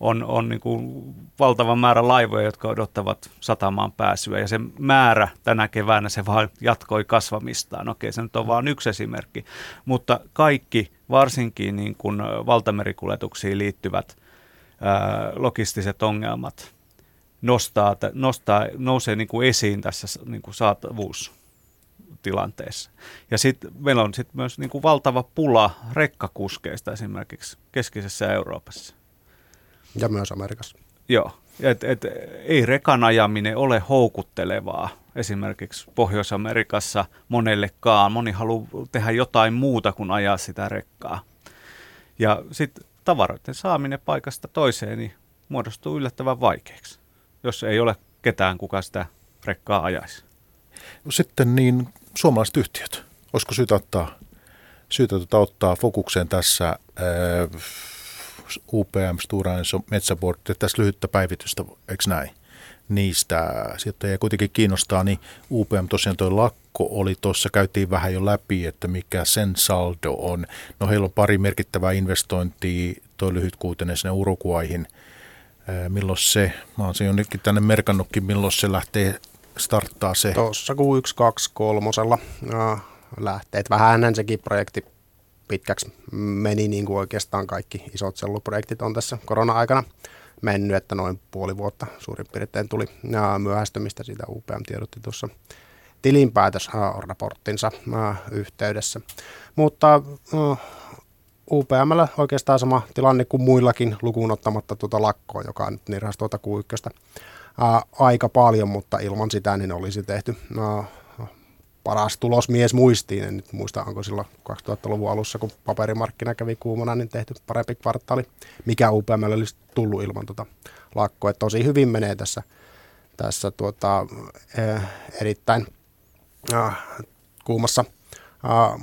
on, on niin kuin valtava määrä laivoja, jotka odottavat satamaan pääsyä. Ja se määrä tänä keväänä se vaan jatkoi kasvamistaan. Okei, se nyt on vain yksi esimerkki. Mutta kaikki, varsinkin niin kuin valtamerikuljetuksiin liittyvät ää, logistiset ongelmat, nostaa, nostaa, nousee niin kuin esiin tässä niin kuin saatavuus tilanteessa. Ja sitten meillä on sit myös niin kuin valtava pula rekkakuskeista esimerkiksi keskisessä Euroopassa. Ja myös Amerikassa. Joo, et, et, ei rekan ajaminen ole houkuttelevaa esimerkiksi Pohjois-Amerikassa monellekaan. Moni haluaa tehdä jotain muuta kuin ajaa sitä rekkaa. Ja sitten tavaroiden saaminen paikasta toiseen niin muodostuu yllättävän vaikeaksi, jos ei ole ketään, kuka sitä rekkaa ajaisi. Sitten niin suomalaiset yhtiöt, olisiko syytä ottaa, syytä tuota ottaa fokukseen tässä äh, UPM, Stora Enso, Metsäboard, tässä lyhyttä päivitystä, eikö näin? Niistä sijoittajia kuitenkin kiinnostaa, niin UPM tosiaan tuo lakko oli tuossa, käytiin vähän jo läpi, että mikä sen saldo on. No heillä on pari merkittävää investointia, tuo lyhytkuutinen sinne Uruguaihin. Milloin se, mä oon se jonnekin tänne merkannutkin, milloin se lähtee starttaa se? Tuossa kun 1, 2, 3 lähtee. Vähän sekin projekti pitkäksi meni, niin kuin oikeastaan kaikki isot selluprojektit on tässä korona-aikana mennyt, että noin puoli vuotta suurin piirtein tuli myöhästymistä. Siitä UPM tiedotti tuossa tilinpäätösraporttinsa yhteydessä. Mutta UPMllä oikeastaan sama tilanne kuin muillakin lukuun ottamatta tuota lakkoa, joka on nyt niin tuota Q1 aika paljon, mutta ilman sitä niin olisi tehty paras tulos mies muistiin. En nyt muista, onko silloin 2000-luvun alussa, kun paperimarkkina kävi kuumana, niin tehty parempi kvartaali, mikä UPM olisi tullut ilman tuota lakkoa. Tosi hyvin menee tässä, tässä tuota, eh, erittäin äh, kuumassa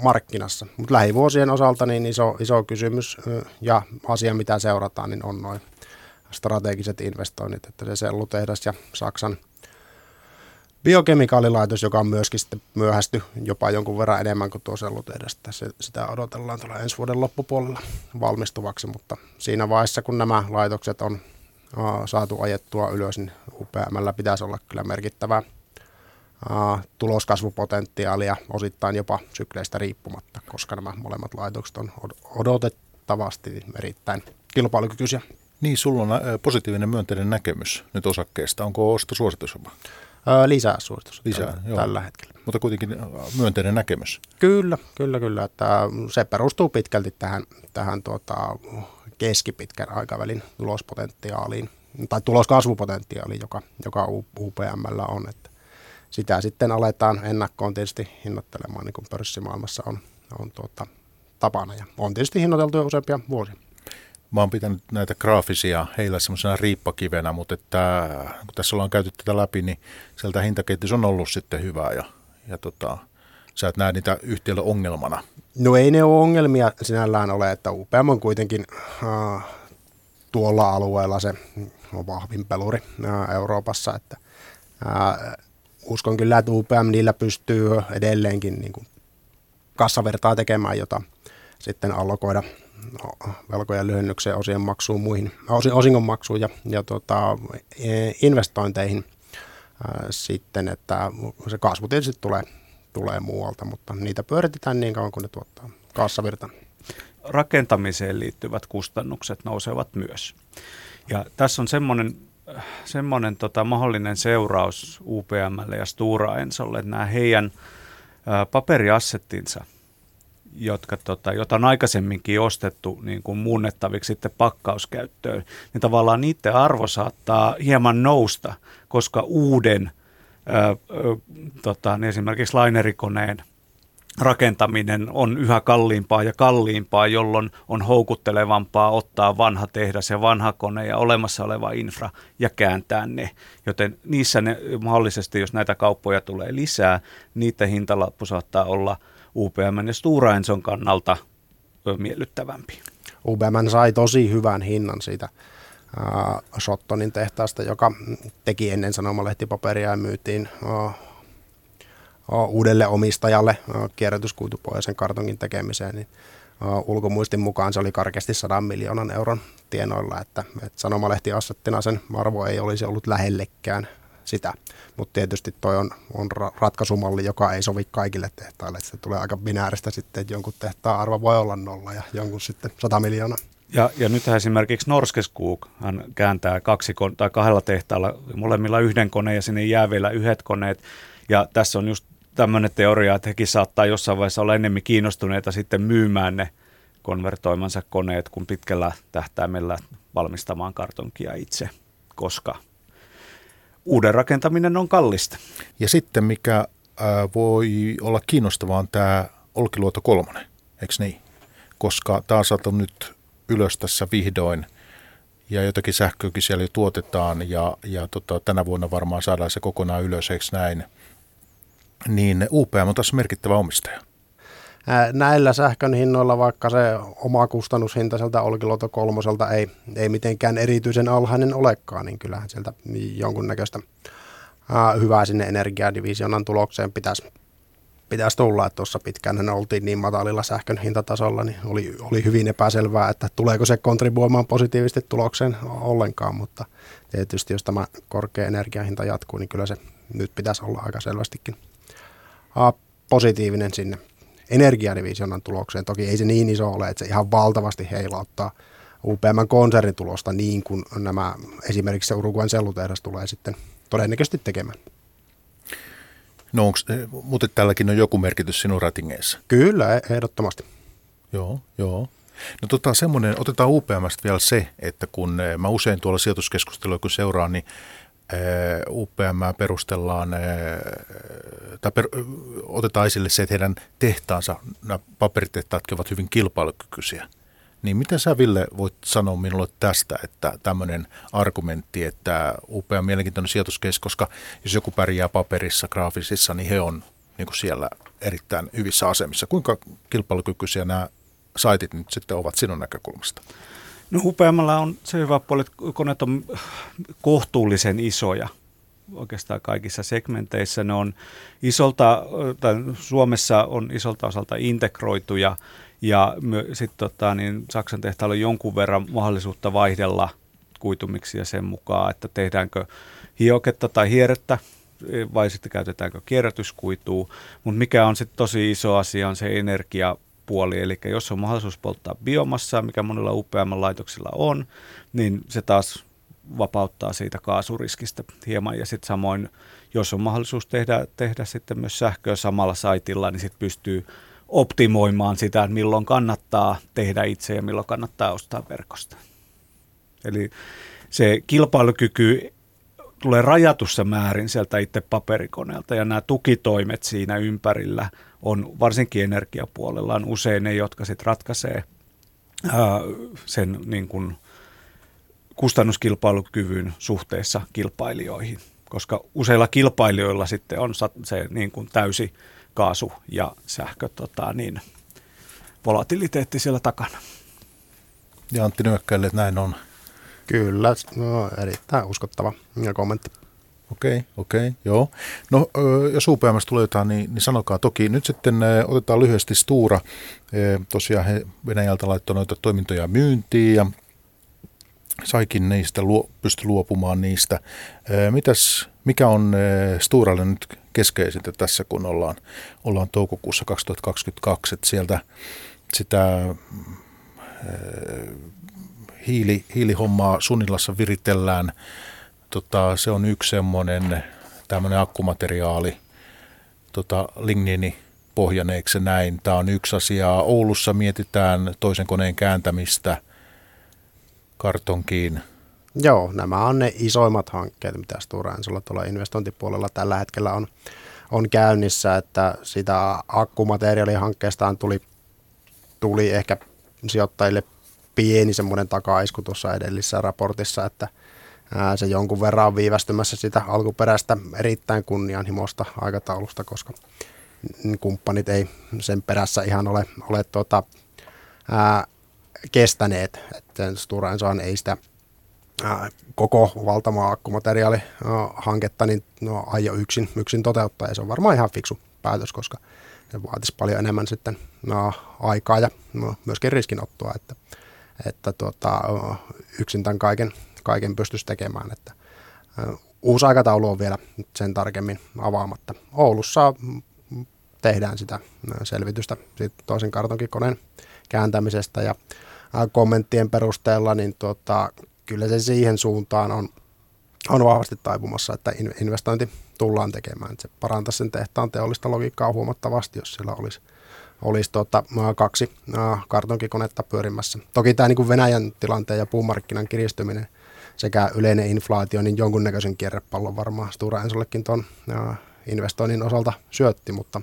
markkinassa. Mutta lähivuosien osalta niin iso, iso kysymys ja asia, mitä seurataan, niin on noin strategiset investoinnit, että se sellutehdas ja Saksan biokemikaalilaitos, joka on myöskin sitten myöhästy jopa jonkun verran enemmän kuin tuo sellutehdas. Se, sitä odotellaan tuolla ensi vuoden loppupuolella valmistuvaksi, mutta siinä vaiheessa, kun nämä laitokset on saatu ajettua ylös, niin UPMllä pitäisi olla kyllä merkittävää tuloskasvupotentiaalia osittain jopa sykleistä riippumatta, koska nämä molemmat laitokset on odotettavasti erittäin kilpailukykyisiä. Niin, sulla on positiivinen myönteinen näkemys nyt osakkeesta. Onko ostosuositus jopa? lisää suositus lisää, tällä, joo. tällä hetkellä. Mutta kuitenkin myönteinen näkemys. Kyllä, kyllä, kyllä. Että se perustuu pitkälti tähän, tähän tuota, keskipitkän aikavälin tulospotentiaaliin tai tuloskasvupotentiaaliin, joka, joka UPMllä on. Että sitä sitten aletaan ennakkoon tietysti hinnoittelemaan, niin kuin pörssimaailmassa on, on tuota, tapana. Ja on tietysti hinnoiteltu jo useampia vuosia. Mä oon pitänyt näitä graafisia heillä semmoisena riippakivenä, mutta että, kun tässä ollaan käyty tätä läpi, niin sieltä hintakehitys on ollut sitten hyvää ja, ja tota, sä et näe niitä yhtiöllä ongelmana. No ei ne ole ongelmia sinällään ole, että UPM on kuitenkin äh, tuolla alueella se on vahvin peluri äh, Euroopassa, että äh, uskon kyllä, että UPM niillä pystyy edelleenkin niin kuin kassavertaa tekemään, jota sitten allokoida velkojen lyhennykseen, osien maksuun, muihin, osingon maksuun ja, ja tota, e, investointeihin ää, sitten, että se kasvu tietysti tulee, tulee muualta, mutta niitä pyöritetään niin kauan kuin ne tuottaa kassavirta. Rakentamiseen liittyvät kustannukset nousevat myös. Ja tässä on semmoinen semmoinen tota, mahdollinen seuraus UPMlle ja Stura Ensolle, että nämä heidän paperiassettinsa – jotka, tota, jota on aikaisemminkin ostettu niin kuin muunnettaviksi sitten pakkauskäyttöön, niin tavallaan niiden arvo saattaa hieman nousta, koska uuden ö, ö, tota, niin esimerkiksi lainerikoneen rakentaminen on yhä kalliimpaa ja kalliimpaa, jolloin on houkuttelevampaa ottaa vanha tehdas ja vanha kone ja olemassa oleva infra ja kääntää ne. Joten niissä ne, mahdollisesti, jos näitä kauppoja tulee lisää, niiden hintalappu saattaa olla – UPM ja Stura Enson kannalta miellyttävämpi. UPM sai tosi hyvän hinnan siitä äh, Shottonin tehtaasta, joka teki ennen sanomalehtipaperia ja myytiin äh, uudelle omistajalle äh, kierrätyskuitupohjaisen kartongin tekemiseen, niin ulkomuistin mukaan se oli karkeasti 100 miljoonan euron tienoilla, että, että sanomalehti sen arvo ei olisi ollut lähellekään sitä. Mutta tietysti toi on, on ratkaisumalli, joka ei sovi kaikille tehtaille. Se tulee aika binääristä sitten, että jonkun tehtaan arvo voi olla nolla ja jonkun sitten 100 miljoonaa. Ja, ja nyt esimerkiksi Norskeskuk, hän kääntää kaksi tai kahdella tehtaalla, molemmilla yhden koneen ja sinne jää vielä yhdet koneet. Ja tässä on just tämmöinen teoria, että hekin saattaa jossain vaiheessa olla enemmän kiinnostuneita sitten myymään ne konvertoimansa koneet kuin pitkällä tähtäimellä valmistamaan kartonkia itse, koska uuden rakentaminen on kallista. Ja sitten mikä äh, voi olla kiinnostavaa on tämä Olkiluoto kolmonen, eikö niin? Koska tämä on saatu nyt ylös tässä vihdoin ja jotakin sähköäkin siellä jo tuotetaan ja, ja tota, tänä vuonna varmaan saadaan se kokonaan ylös, eikö näin? Niin UPM on tässä merkittävä omistaja. Näillä sähkön hinnoilla, vaikka se oma kustannushinta sieltä Olkiluoto kolmoselta ei, ei mitenkään erityisen alhainen olekaan, niin kyllähän sieltä jonkunnäköistä hyvää sinne energiadivisionan tulokseen pitäisi, pitäisi tulla. Että tuossa pitkään oltiin niin matalilla sähkön hintatasolla, niin oli, oli hyvin epäselvää, että tuleeko se kontribuoimaan positiivisesti tulokseen ollenkaan, mutta tietysti jos tämä korkea energiahinta jatkuu, niin kyllä se nyt pitäisi olla aika selvästikin positiivinen sinne energiadivisionan tulokseen. Toki ei se niin iso ole, että se ihan valtavasti heilauttaa UPM konsernitulosta niin kuin nämä esimerkiksi se Uruguayn sellutehdas tulee sitten todennäköisesti tekemään. No onks, mutta tälläkin on joku merkitys sinun ratingeissa. Kyllä, e- ehdottomasti. Joo, joo. No tota, semmoinen, otetaan UPMstä vielä se, että kun eh, mä usein tuolla sijoituskeskustelua kun seuraan, niin UPM perustellaan, tai per, otetaan esille se, että heidän tehtaansa, nämä paperitehtaatkin ovat hyvin kilpailukykyisiä. Niin miten sä Ville voit sanoa minulle tästä, että tämmöinen argumentti, että upea mielenkiintoinen sijoituskeskus, koska jos joku pärjää paperissa, graafisissa, niin he on niin kuin siellä erittäin hyvissä asemissa. Kuinka kilpailukykyisiä nämä saitit nyt sitten ovat sinun näkökulmasta? No upeammalla on se hyvä puoli, että koneet on kohtuullisen isoja oikeastaan kaikissa segmenteissä. Ne on isolta, Suomessa on isolta osalta integroituja ja sitten tota, niin Saksan tehtaalla on jonkun verran mahdollisuutta vaihdella kuitumiksi ja sen mukaan, että tehdäänkö hioketta tai hierrettä vai sitten käytetäänkö kierrätyskuitua. Mutta mikä on sitten tosi iso asia on se energia puoli, eli jos on mahdollisuus polttaa biomassaa, mikä monilla UPM-laitoksilla on, niin se taas vapauttaa siitä kaasuriskistä hieman. Ja sitten samoin, jos on mahdollisuus tehdä, tehdä sitten myös sähköä samalla saitilla, niin sitten pystyy optimoimaan sitä, että milloin kannattaa tehdä itse ja milloin kannattaa ostaa verkosta. Eli se kilpailukyky tulee rajatussa määrin sieltä itse paperikoneelta ja nämä tukitoimet siinä ympärillä on varsinkin energiapuolella on usein ne, jotka sitten ratkaisee ää, sen niin kuin kustannuskilpailukyvyn suhteessa kilpailijoihin, koska useilla kilpailijoilla sitten on se niin kuin täysi kaasu ja sähkö tota, niin, volatiliteetti siellä takana. Ja Antti Nyökkäille, että näin on. Kyllä, no, erittäin uskottava kommentti. Okei, okei, joo. No jos UPMS tulee jotain, niin, niin sanokaa toki. Nyt sitten otetaan lyhyesti Stura. Tosiaan he Venäjältä laittoi noita toimintoja myyntiin ja saikin niistä, luo, pysty luopumaan niistä. Mitäs, mikä on Sturalle nyt keskeisintä tässä, kun ollaan, ollaan toukokuussa 2022, että sieltä sitä hiili, hiilihommaa Sunilassa viritellään. Tota, se on yksi semmoinen tämmöinen akkumateriaali, tota, ligniini pohjaneeksi näin. Tämä on yksi asia. Oulussa mietitään toisen koneen kääntämistä kartonkiin. Joo, nämä on ne isoimmat hankkeet, mitä Stora Ensolla tuolla investointipuolella tällä hetkellä on, on käynnissä, että sitä akkumateriaalihankkeestaan tuli, tuli ehkä sijoittajille pieni semmoinen takaisku tuossa edellisessä raportissa, että se jonkun verran on viivästymässä sitä alkuperäistä erittäin kunnianhimoista aikataulusta, koska kumppanit ei sen perässä ihan ole, ole tuota, ää, kestäneet. Että Stora Ensohan ei sitä ää, koko valtamaa akkumateriaalihanketta niin no, aio yksin, yksin toteuttaa ja se on varmaan ihan fiksu päätös, koska ne vaatisi paljon enemmän sitten no, aikaa ja no, myöskin riskinottoa, että, että tuota, yksin tämän kaiken, kaiken pystyisi tekemään. Että, uusi aikataulu on vielä sen tarkemmin avaamatta. Oulussa tehdään sitä selvitystä siitä toisen kartonkikoneen kääntämisestä ja kommenttien perusteella, niin tuota, kyllä se siihen suuntaan on, on vahvasti taipumassa, että investointi tullaan tekemään. Se parantaisi sen tehtaan teollista logiikkaa huomattavasti, jos siellä olisi, olisi tuota, kaksi kartonkikonetta pyörimässä. Toki tämä niin Venäjän tilanteen ja puumarkkinan kiristyminen sekä yleinen inflaatio, niin jonkunnäköisen kierrepallon varmaan Stura Ensollekin tuon investoinnin osalta syötti, mutta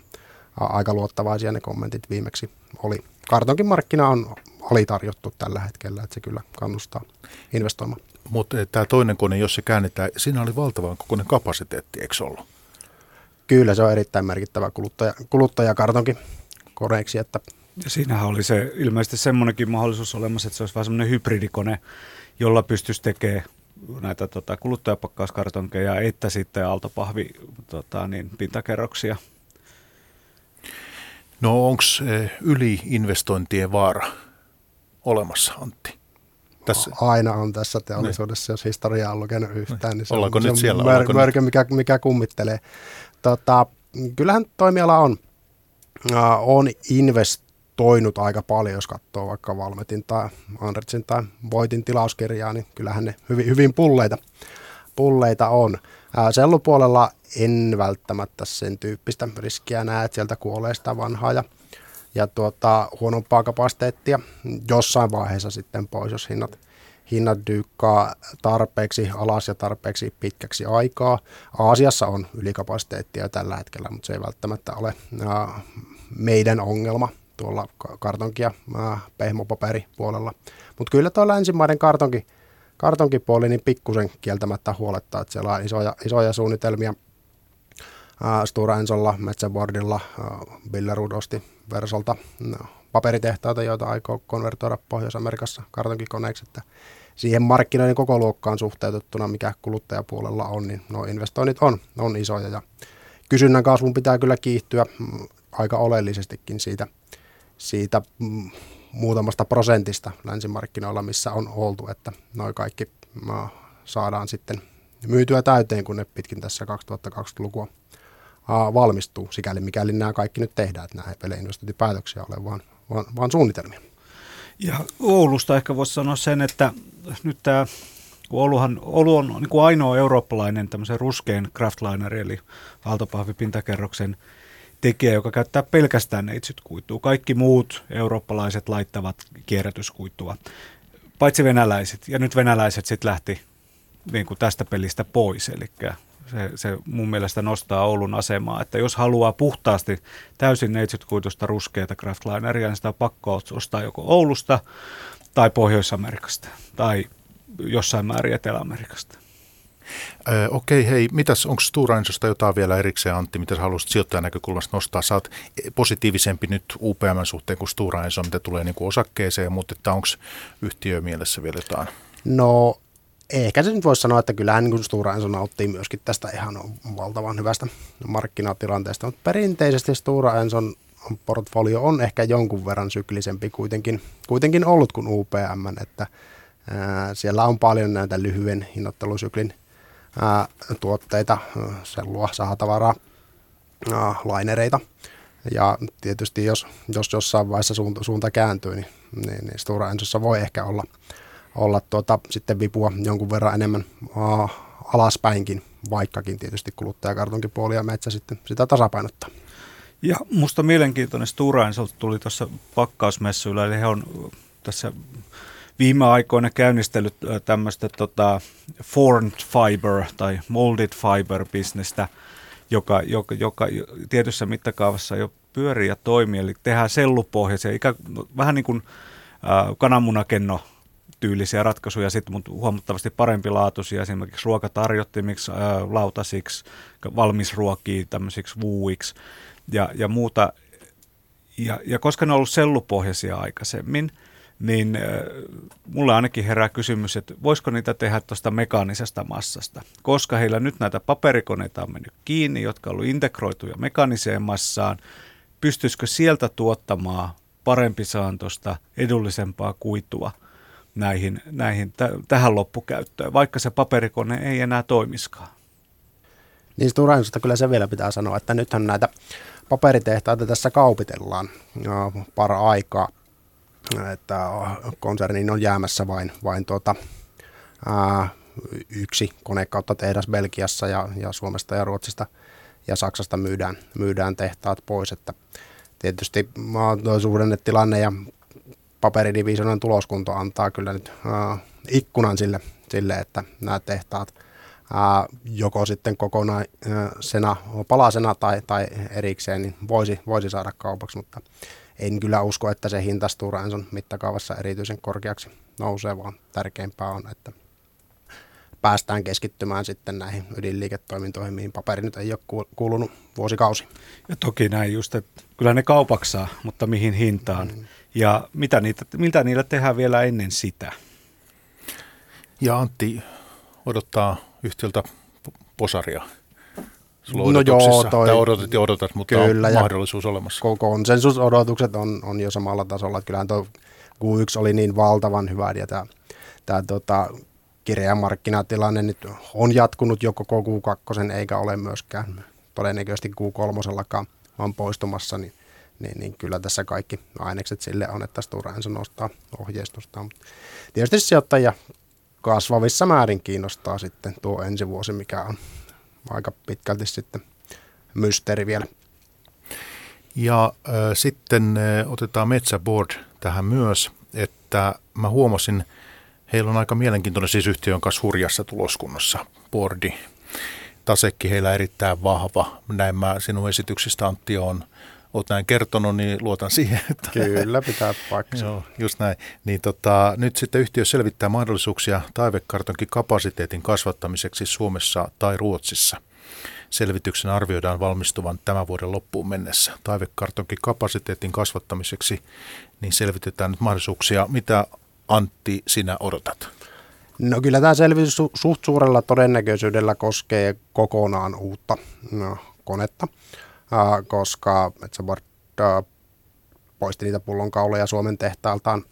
aika luottavaisia ne kommentit viimeksi oli. Kartonkin markkina on alitarjottu tällä hetkellä, että se kyllä kannustaa investoimaan. Mutta eh, tämä toinen kone, jos se käännetään, siinä oli valtavan kokoinen kapasiteetti, eikö ollut? Kyllä, se on erittäin merkittävä kuluttaja, kuluttajakartonkin koneeksi. Että ja siinähän oli se ilmeisesti semmoinenkin mahdollisuus olemassa, että se olisi vähän semmoinen hybridikone, jolla pystyisi tekemään näitä tota, kuluttajapakkauskartonkeja, että sitten aaltopahvi tota, niin, pintakerroksia. No onko eh, yliinvestointien vaara olemassa, Antti? Tässä. Aina on tässä teollisuudessa, niin. jos historiaa on lukenut yhtään, niin se Ollaanko on, nyt se siellä? on mör, mörkö, mikä, mikä kummittelee. Tota, kyllähän toimiala on, on investoinut aika paljon, jos katsoo vaikka Valmetin tai Andertsin tai Voitin tilauskirjaa, niin kyllähän ne hyvin, hyvin pulleita, pulleita on. Sellupuolella en välttämättä sen tyyppistä riskiä näe, että sieltä kuolee sitä vanhaa ja ja tuota, huonompaa kapasiteettia jossain vaiheessa sitten pois, jos hinnat, hinnat dyykkaa tarpeeksi alas ja tarpeeksi pitkäksi aikaa. Aasiassa on ylikapasiteettia tällä hetkellä, mutta se ei välttämättä ole ää, meidän ongelma tuolla kartonki- ja pehmopaperipuolella. Mutta kyllä tuo länsimaiden kartonki, kartonkipuoli niin pikkusen kieltämättä huolettaa, että siellä on isoja, isoja suunnitelmia. Stora Ensolla, Metsäboardilla, Billerud osti Versolta no, paperitehtaita, joita aikoo konvertoida Pohjois-Amerikassa kartonkikoneeksi, että siihen markkinoiden koko luokkaan suhteutettuna, mikä kuluttajapuolella on, niin nuo investoinnit on, on isoja. Ja kysynnän kasvun pitää kyllä kiihtyä mm, aika oleellisestikin siitä, siitä mm, muutamasta prosentista länsimarkkinoilla, missä on oltu, että noin kaikki saadaan sitten myytyä täyteen, kun ne pitkin tässä 2020-lukua valmistuu, sikäli mikäli nämä kaikki nyt tehdään, että nämä ei pelejä investointipäätöksiä ole, vaan, vaan, vaan suunnitelmia. Ja Oulusta ehkä voisi sanoa sen, että nyt tämä Ouluhan, Oulu on niin kuin ainoa eurooppalainen tämmöisen ruskean craftliner, eli valtapahvipintakerroksen tekijä, joka käyttää pelkästään neitsytkuitua. Kaikki muut eurooppalaiset laittavat kierrätyskuitua, paitsi venäläiset. Ja nyt venäläiset sitten lähti niin kuin tästä pelistä pois, eli se, se mun mielestä nostaa Oulun asemaa, että jos haluaa puhtaasti täysin neitsytkuitusta ruskeata kraftlineria, niin sitä on pakko ostaa joko Oulusta tai Pohjois-Amerikasta tai jossain määrin Etelä-Amerikasta. Öö, okei, hei, mitäs, onko Stura Ensosta jotain vielä erikseen, Antti, mitä haluaisit sijoittajan näkökulmasta nostaa? Sä oot positiivisempi nyt UPM suhteen kuin Stura Enso, mitä tulee niin kuin osakkeeseen, mutta onko yhtiö mielessä vielä jotain? No ehkä se nyt voisi sanoa, että kyllähän niin Stora Enso nauttii myöskin tästä ihan valtavan hyvästä markkinatilanteesta, mutta perinteisesti Stora Enson portfolio on ehkä jonkun verran syklisempi kuitenkin, kuitenkin ollut kuin UPM, että ää, siellä on paljon näitä lyhyen hinnoittelusyklin ää, tuotteita, sellua, sahatavaraa, ää, lainereita. Ja tietysti jos, jos jossain vaiheessa suunta, suunta kääntyy, niin, niin, niin Stora Ensossa voi ehkä olla – olla tuota, sitten vipua jonkun verran enemmän uh, alaspäinkin, vaikkakin tietysti kuluttajakartonkin puoli ja metsä sitten sitä tasapainottaa. Ja musta mielenkiintoinen Stura Ensolta tuli tuossa pakkausmessuilla, eli he on tässä viime aikoina käynnistellyt tämmöistä tota, formed fiber tai molded fiber bisnestä, joka, joka, joka tietyssä mittakaavassa jo pyörii ja toimii, eli tehdään sellupohjaisia, ikä, vähän niin kuin äh, kananmunakenno tyylisiä ratkaisuja, sit, mutta huomattavasti parempi laatuisia esimerkiksi ruokatarjottimiksi, ää, lautasiksi, valmisruokiin, tämmöisiksi vuuiksi ja, ja muuta. Ja, ja koska ne on ollut sellupohjaisia aikaisemmin, niin äh, mulle ainakin herää kysymys, että voisiko niitä tehdä tuosta mekaanisesta massasta, koska heillä nyt näitä paperikoneita on mennyt kiinni, jotka on ollut integroituja mekaaniseen massaan, pystyisikö sieltä tuottamaan parempi saantosta, edullisempaa kuitua näihin, näihin t- tähän loppukäyttöön, vaikka se paperikone ei enää toimiskaan. Niin Stora kyllä se vielä pitää sanoa, että nythän näitä paperitehtaita tässä kaupitellaan no, para aikaa, että konserniin on jäämässä vain, vain tuota, ää, yksi kone kautta tehdas Belgiassa ja, ja Suomesta ja Ruotsista ja Saksasta myydään, myydään tehtaat pois, että tietysti suhdannetilanne ja paperidivisionen tuloskunto antaa kyllä nyt ää, ikkunan sille, sille, että nämä tehtaat ää, joko sitten kokonaisena, palasena tai, tai erikseen, niin voisi, voisi saada kaupaksi, mutta en kyllä usko, että se hinta Stora Enson mittakaavassa erityisen korkeaksi nousee, vaan tärkeämpää on, että päästään keskittymään sitten näihin ydinliiketoimintoihin, mihin paperi nyt ei ole kuulunut vuosikausi. Ja toki näin just, että kyllä ne kaupaksaa, mutta mihin hintaan. Mm. Ja mitä niitä, miltä niillä tehdään vielä ennen sitä? Ja Antti odottaa yhtiöltä posaria. Sulla no joo, toi, tai odotat ja odotat, mutta kyllä, on mahdollisuus olemassa. Konsensusodotukset on, on jo samalla tasolla. Että kyllähän tuo Q1 oli niin valtavan hyvä ja tämä, tämä tota, kireä markkinatilanne nyt on jatkunut jo koko Q2 eikä ole myöskään todennäköisesti Q3 vaan poistumassa, niin, niin, niin, kyllä tässä kaikki ainekset sille on, että Stora Enso nostaa ohjeistusta. Tietysti sijoittajia kasvavissa määrin kiinnostaa sitten tuo ensi vuosi, mikä on aika pitkälti sitten mysteeri vielä. Ja äh, sitten äh, otetaan Metsäboard tähän myös, että mä huomasin, heillä on aika mielenkiintoinen siis yhtiön kanssa hurjassa tuloskunnossa, boardi. Tasekki heillä erittäin vahva. Näin mä sinun esityksistä Antti on olet näin kertonut, niin luotan siihen. Että Kyllä, pitää paikkansa. Joo, just näin. Niin tota, nyt sitten yhtiö selvittää mahdollisuuksia taivekartonkin kapasiteetin kasvattamiseksi Suomessa tai Ruotsissa. Selvityksen arvioidaan valmistuvan tämän vuoden loppuun mennessä. Taivekartonkin kapasiteetin kasvattamiseksi niin selvitetään nyt mahdollisuuksia. Mitä Antti sinä odotat? No kyllä tämä selvitys su- suht suurella todennäköisyydellä koskee kokonaan uutta no, konetta koska Metsäboard poisti niitä pullonkauloja Suomen tehtailtaan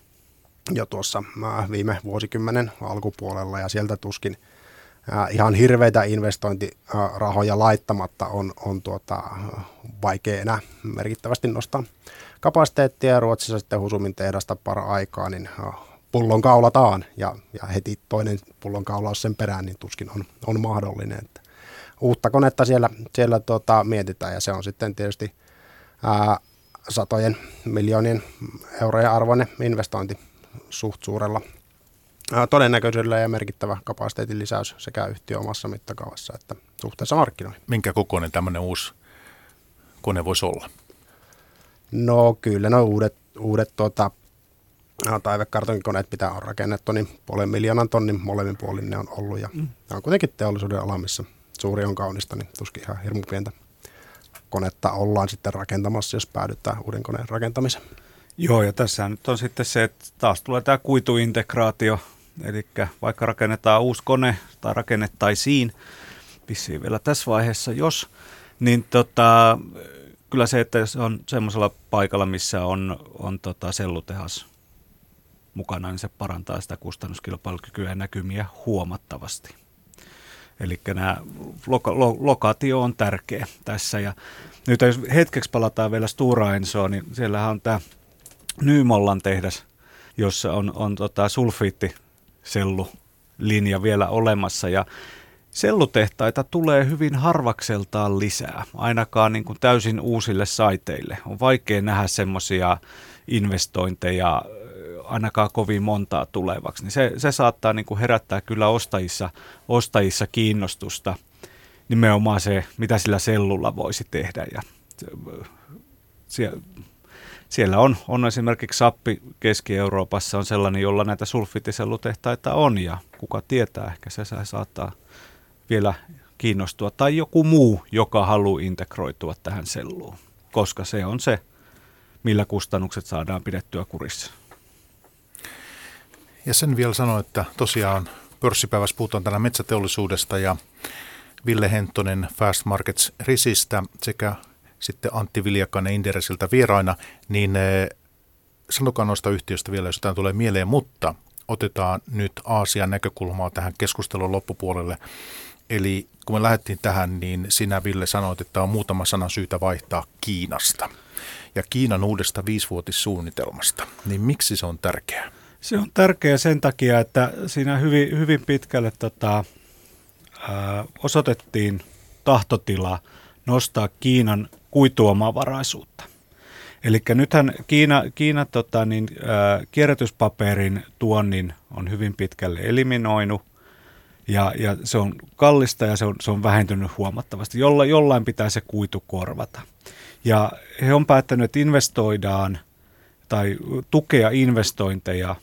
jo tuossa viime vuosikymmenen alkupuolella ja sieltä tuskin ihan hirveitä investointirahoja laittamatta on, on tuota, vaikea enää merkittävästi nostaa kapasiteettia. Ruotsissa sitten Husumin tehdasta para aikaa, niin pullonkaulataan ja, ja heti toinen pullonkaulaus sen perään, niin tuskin on, on mahdollinen. Että uutta konetta siellä, siellä tota, mietitään ja se on sitten tietysti ää, satojen miljoonien eurojen arvoinen investointi suht suurella ää, todennäköisyydellä ja merkittävä kapasiteetin lisäys sekä yhtiö omassa mittakaavassa että suhteessa markkinoihin. Minkä kokoinen tämmöinen uusi kone voisi olla? No kyllä no uudet, uudet tuota, taivekartonkoneet, mitä on rakennettu, niin puolen miljoonan tonnin molemmin puolin ne on ollut ja mm. ne on kuitenkin teollisuuden ala, missä suuri on kaunista, niin tuskin ihan hirmu pientä konetta ollaan sitten rakentamassa, jos päädytään uuden koneen rakentamiseen. Joo, ja tässä nyt on sitten se, että taas tulee tämä kuituintegraatio, eli vaikka rakennetaan uusi kone tai rakennettaisiin, vissiin vielä tässä vaiheessa, jos, niin tota, kyllä se, että se on semmoisella paikalla, missä on, on tota sellutehas mukana, niin se parantaa sitä kustannuskilpailukykyä ja näkymiä huomattavasti. Eli nämä loka- lo- lokaatio on tärkeä tässä. Ja nyt jos hetkeksi palataan vielä Stura Ensoon, niin siellähän on tämä Nymollan tehdas, jossa on, on tota sulfiittisellulinja vielä olemassa. Ja sellutehtaita tulee hyvin harvakseltaan lisää, ainakaan niin kuin täysin uusille saiteille. On vaikea nähdä semmoisia investointeja ainakaan kovin montaa tulevaksi, niin se, se saattaa niin kuin herättää kyllä ostajissa, ostajissa kiinnostusta nimenomaan se, mitä sillä sellulla voisi tehdä. Ja siellä, siellä on, on esimerkiksi Sappi Keski-Euroopassa on sellainen, jolla näitä sulfitisellutehtaita on ja kuka tietää, ehkä se saattaa vielä kiinnostua. Tai joku muu, joka haluaa integroitua tähän selluun, koska se on se, millä kustannukset saadaan pidettyä kurissa. Ja sen vielä sanoin, että tosiaan pörssipäivässä puhutaan tänään metsäteollisuudesta ja Ville Hentonen Fast Markets Risistä sekä sitten Antti Viljakainen Inderesiltä vieraina, niin sanokaa noista yhtiöistä vielä, jos jotain tulee mieleen, mutta otetaan nyt Aasian näkökulmaa tähän keskustelun loppupuolelle. Eli kun me lähdettiin tähän, niin sinä Ville sanoit, että on muutama sana syytä vaihtaa Kiinasta. Ja Kiinan uudesta viisivuotissuunnitelmasta. Niin miksi se on tärkeää? Se on tärkeää sen takia, että siinä hyvin, hyvin pitkälle tota, ää, osoitettiin tahtotila nostaa Kiinan kuituomavaraisuutta. Eli nythän Kiina, Kiina tota, niin, ää, kierrätyspaperin tuonnin on hyvin pitkälle eliminoinut ja, ja se on kallista ja se on, se on vähentynyt huomattavasti. Jolla, jollain pitää se kuitu korvata. Ja he on päättänyt, että investoidaan tai tukea investointeja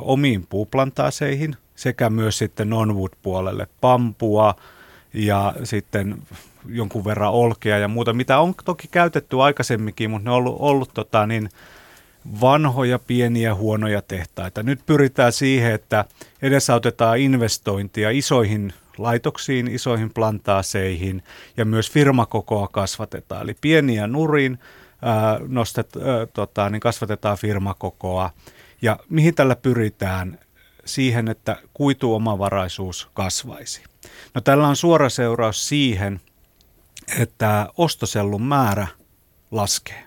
omiin puuplantaaseihin sekä myös sitten non-wood-puolelle pampua ja sitten jonkun verran olkea ja muuta, mitä on toki käytetty aikaisemminkin, mutta ne on ollut, ollut tota, niin, vanhoja, pieniä, huonoja tehtaita. Nyt pyritään siihen, että edesautetaan investointia isoihin laitoksiin, isoihin plantaaseihin ja myös firmakokoa kasvatetaan. Eli pieniä nurin ää, nostet, ää, tota, niin kasvatetaan firmakokoa. Ja mihin tällä pyritään? Siihen, että kuituomavaraisuus kasvaisi. No tällä on suora seuraus siihen, että ostosellun määrä laskee.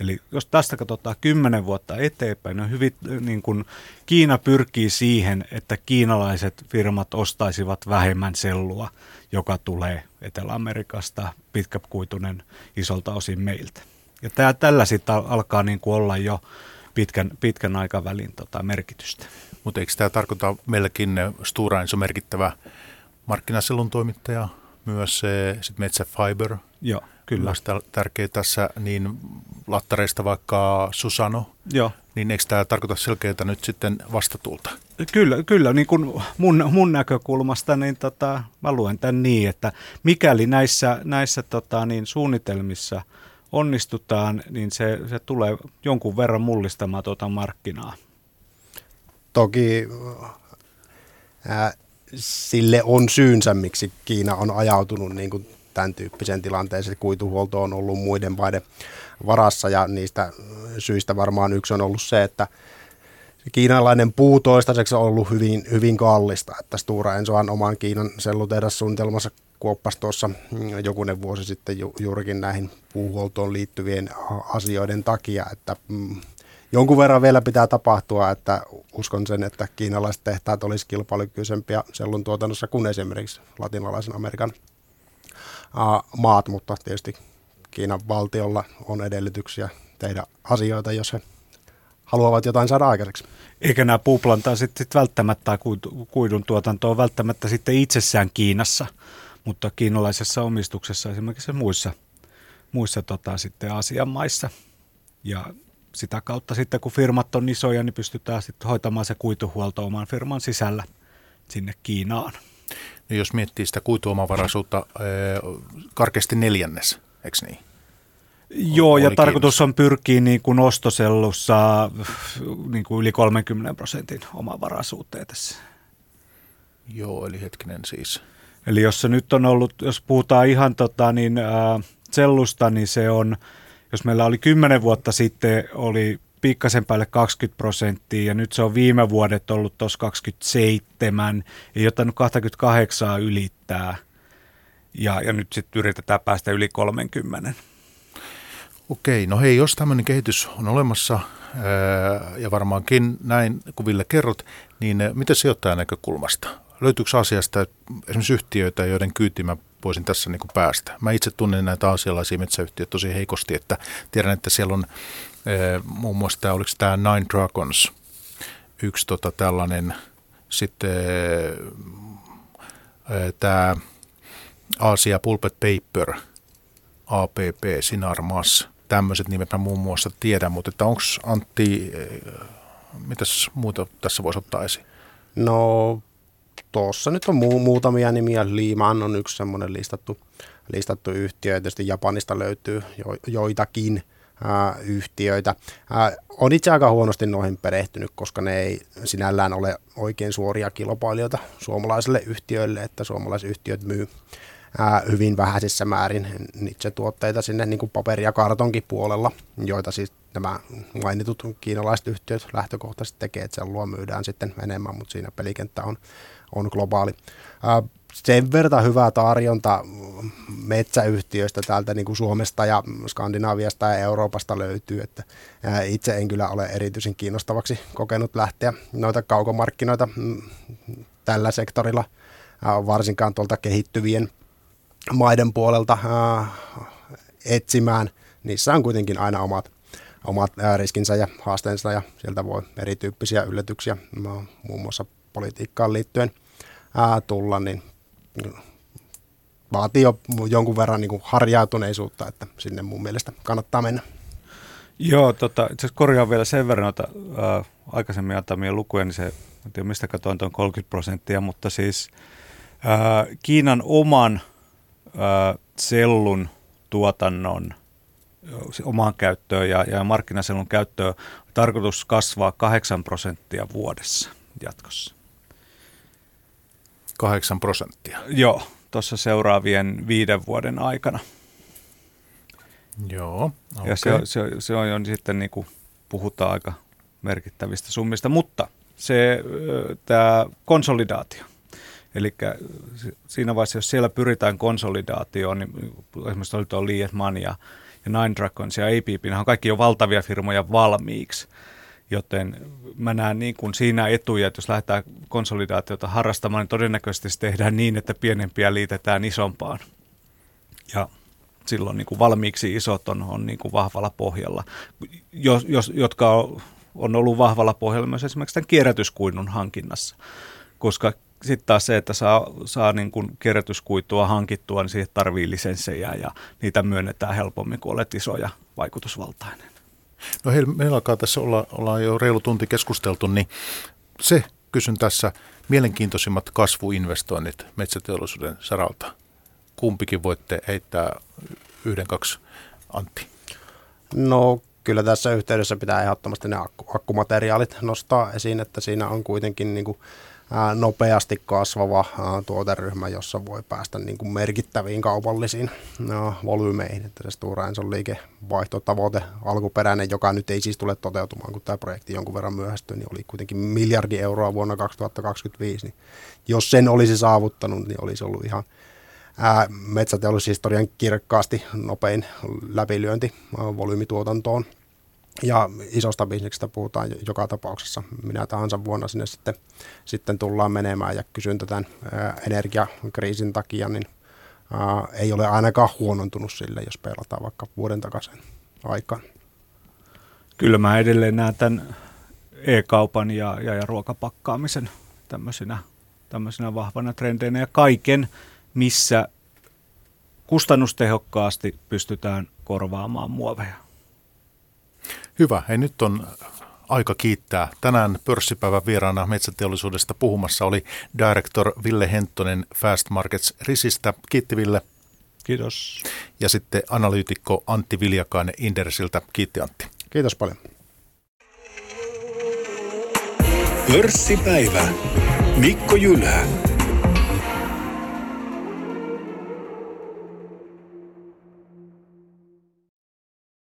Eli jos tästä katsotaan kymmenen vuotta eteenpäin, niin, hyvin, niin kun Kiina pyrkii siihen, että kiinalaiset firmat ostaisivat vähemmän sellua, joka tulee Etelä-Amerikasta, pitkäkuitunen isolta osin meiltä. Ja tää, tällä sitten alkaa niin kuin olla jo pitkän, pitkän aikavälin tota merkitystä. Mutta eikö tämä tarkoita meilläkin Stura Enso merkittävä markkinasellun toimittaja, myös se sit Metsä Fiber, Joo, kyllä. Myös tärkeä tässä, niin lattareista vaikka Susano, Joo. niin eikö tämä tarkoita selkeää nyt sitten vastatulta? Kyllä, kyllä niin kuin mun, mun näkökulmasta niin tota, mä luen tämän niin, että mikäli näissä, näissä tota, niin suunnitelmissa onnistutaan, niin se, se tulee jonkun verran mullistamaan tuota markkinaa. Toki ää, sille on syynsä, miksi Kiina on ajautunut niin kuin tämän tyyppisen tilanteeseen. Kuituhuolto on ollut muiden maiden varassa ja niistä syistä varmaan yksi on ollut se, että kiinalainen puu toistaiseksi on ollut hyvin, hyvin kallista. Että Stura Ensohan oman Kiinan sellutehdas-suunnitelmassa kuoppasi tuossa mm, jokunen vuosi sitten ju, juurikin näihin puuhuoltoon liittyvien asioiden takia, että mm, jonkun verran vielä pitää tapahtua, että uskon sen, että kiinalaiset tehtaat olisi kilpailukykyisempiä sellun tuotannossa kuin esimerkiksi latinalaisen Amerikan maat, mutta tietysti Kiinan valtiolla on edellytyksiä tehdä asioita, jos he haluavat jotain saada aikaiseksi. Eikä nämä puuplantaa sitten välttämättä kuidun tuotanto on välttämättä sitten itsessään Kiinassa, mutta kiinalaisessa omistuksessa esimerkiksi muissa, muissa tota, sitten Aasian maissa. Ja sitä kautta sitten kun firmat on isoja, niin pystytään sitten hoitamaan se kuituhuolto oman firman sisällä sinne Kiinaan. No jos miettii sitä kuituomavaraisuutta, karkeasti neljännes, eikö niin? Joo, ja tarkoitus on pyrkiä niin kuin ostosellussa niin kuin yli 30 prosentin omavaraisuuteen tässä. Joo, eli hetkinen siis. Eli jos se nyt on ollut, jos puhutaan ihan tota, niin, äh, sellusta, niin se on, jos meillä oli 10 vuotta sitten, oli pikkasen päälle 20 prosenttia ja nyt se on viime vuodet ollut tuossa 27, ei ottanut 28 ylittää ja, ja nyt sitten yritetään päästä yli 30. Okei, no hei, jos tämmöinen kehitys on olemassa ää, ja varmaankin näin kuin Ville kerrot, niin miten sijoittajan näkökulmasta? Löytyykö asiasta esimerkiksi yhtiöitä, joiden kyytiin mä voisin tässä niin kuin päästä? Mä itse tunnen näitä asialaisia metsäyhtiöitä tosi heikosti, että tiedän, että siellä on muun muassa tämä, oliko tämä Nine Dragons, yksi tota tällainen, sitten tämä Asia Pulpet Paper, APP, Sinarmas, tämmöiset nimet mä muun muassa tiedän, mutta että onko Antti, mitäs muuta tässä voisi ottaa esiin? No tuossa nyt on mu- muutamia nimiä. Liimaan on yksi semmoinen listattu, listattu yhtiö. Tietysti Japanista löytyy jo, joitakin ää, yhtiöitä. Ää, on itse aika huonosti noihin perehtynyt, koska ne ei sinällään ole oikein suoria kilpailijoita suomalaisille yhtiöille, että suomalaiset yhtiöt myy, ää, hyvin vähäisissä määrin niitä tuotteita sinne niin kuin paperi- ja kartonkin puolella, joita siis nämä mainitut kiinalaiset yhtiöt lähtökohtaisesti tekee, että sellua myydään sitten enemmän, mutta siinä pelikenttä on, on globaali. Sen verran hyvää tarjonta metsäyhtiöistä täältä niin kuin Suomesta ja Skandinaviasta ja Euroopasta löytyy, että itse en kyllä ole erityisen kiinnostavaksi kokenut lähteä noita kaukomarkkinoita mm, tällä sektorilla, varsinkaan tuolta kehittyvien maiden puolelta etsimään. Niissä on kuitenkin aina omat, omat riskinsä ja haasteensa ja sieltä voi erityyppisiä yllätyksiä muun muassa politiikkaan liittyen tulla, niin vaatii jo jonkun verran niin kuin harjautuneisuutta, että sinne mun mielestä kannattaa mennä. Joo, tota, itse asiassa korjaan vielä sen verran, että ää, aikaisemmin antamia lukuja, niin se, en tiedä mistä katoin tuon 30 prosenttia, mutta siis ää, Kiinan oman ää, sellun tuotannon omaan käyttöön ja, ja markkinasellun käyttöön tarkoitus kasvaa 8 prosenttia vuodessa jatkossa. 8 prosenttia? Joo, tuossa seuraavien viiden vuoden aikana. Joo, okay. Ja se, se, se on jo sitten niin kuin puhutaan aika merkittävistä summista, mutta se tämä konsolidaatio. Eli siinä vaiheessa, jos siellä pyritään konsolidaatioon, niin esimerkiksi oli tuo Lietman ja, ja Nine Dragons ja APP, ne on kaikki jo valtavia firmoja valmiiksi. Joten mä näen niin kuin siinä etuja, että jos lähdetään konsolidaatiota harrastamaan, niin todennäköisesti se tehdään niin, että pienempiä liitetään isompaan. Ja silloin niin kuin valmiiksi isot on, on niin kuin vahvalla pohjalla, jos, jos, jotka on, on ollut vahvalla pohjalla myös esimerkiksi tämän kierrätyskuinun hankinnassa. Koska sitten taas se, että saa, saa niin kuin kierrätyskuitua hankittua, niin siihen tarvii lisenssejä ja niitä myönnetään helpommin, kun olet iso ja vaikutusvaltainen. No hei, meillä alkaa tässä olla, ollaan jo reilu tunti keskusteltu, niin se kysyn tässä mielenkiintoisimmat kasvuinvestoinnit metsäteollisuuden saralta. Kumpikin voitte heittää yhden, kaksi, Antti. No kyllä tässä yhteydessä pitää ehdottomasti ne akkumateriaalit nostaa esiin, että siinä on kuitenkin niin kuin nopeasti kasvava tuoteryhmä, jossa voi päästä niin kuin merkittäviin kaupallisiin volyymeihin. Että se Stora Enson liikevaihtotavoite alkuperäinen, joka nyt ei siis tule toteutumaan, kun tämä projekti jonkun verran myöhästyi, niin oli kuitenkin miljardi euroa vuonna 2025. Niin jos sen olisi saavuttanut, niin olisi ollut ihan metsäteollisuushistorian kirkkaasti nopein läpilyönti volyymituotantoon – ja isosta bisneksestä puhutaan joka tapauksessa. Minä tahansa vuonna sinne sitten, sitten tullaan menemään ja kysyntä tämän energiakriisin takia, niin ää, ei ole ainakaan huonontunut sille, jos pelataan vaikka vuoden takaisin aikaan. Kyllä mä edelleen näen tämän e-kaupan ja, ja, ja ruokapakkaamisen tämmöisenä, tämmöisenä vahvana trendeinä ja kaiken, missä kustannustehokkaasti pystytään korvaamaan muoveja. Hyvä. Hei, nyt on aika kiittää. Tänään pörssipäivän vieraana metsäteollisuudesta puhumassa oli director Ville Henttonen Fast Markets Risistä. Kiitti Ville. Kiitos. Ja sitten analyytikko Antti Viljakainen Indersiltä. Kiitti Antti. Kiitos paljon. Pörssipäivä. Mikko Jylhä.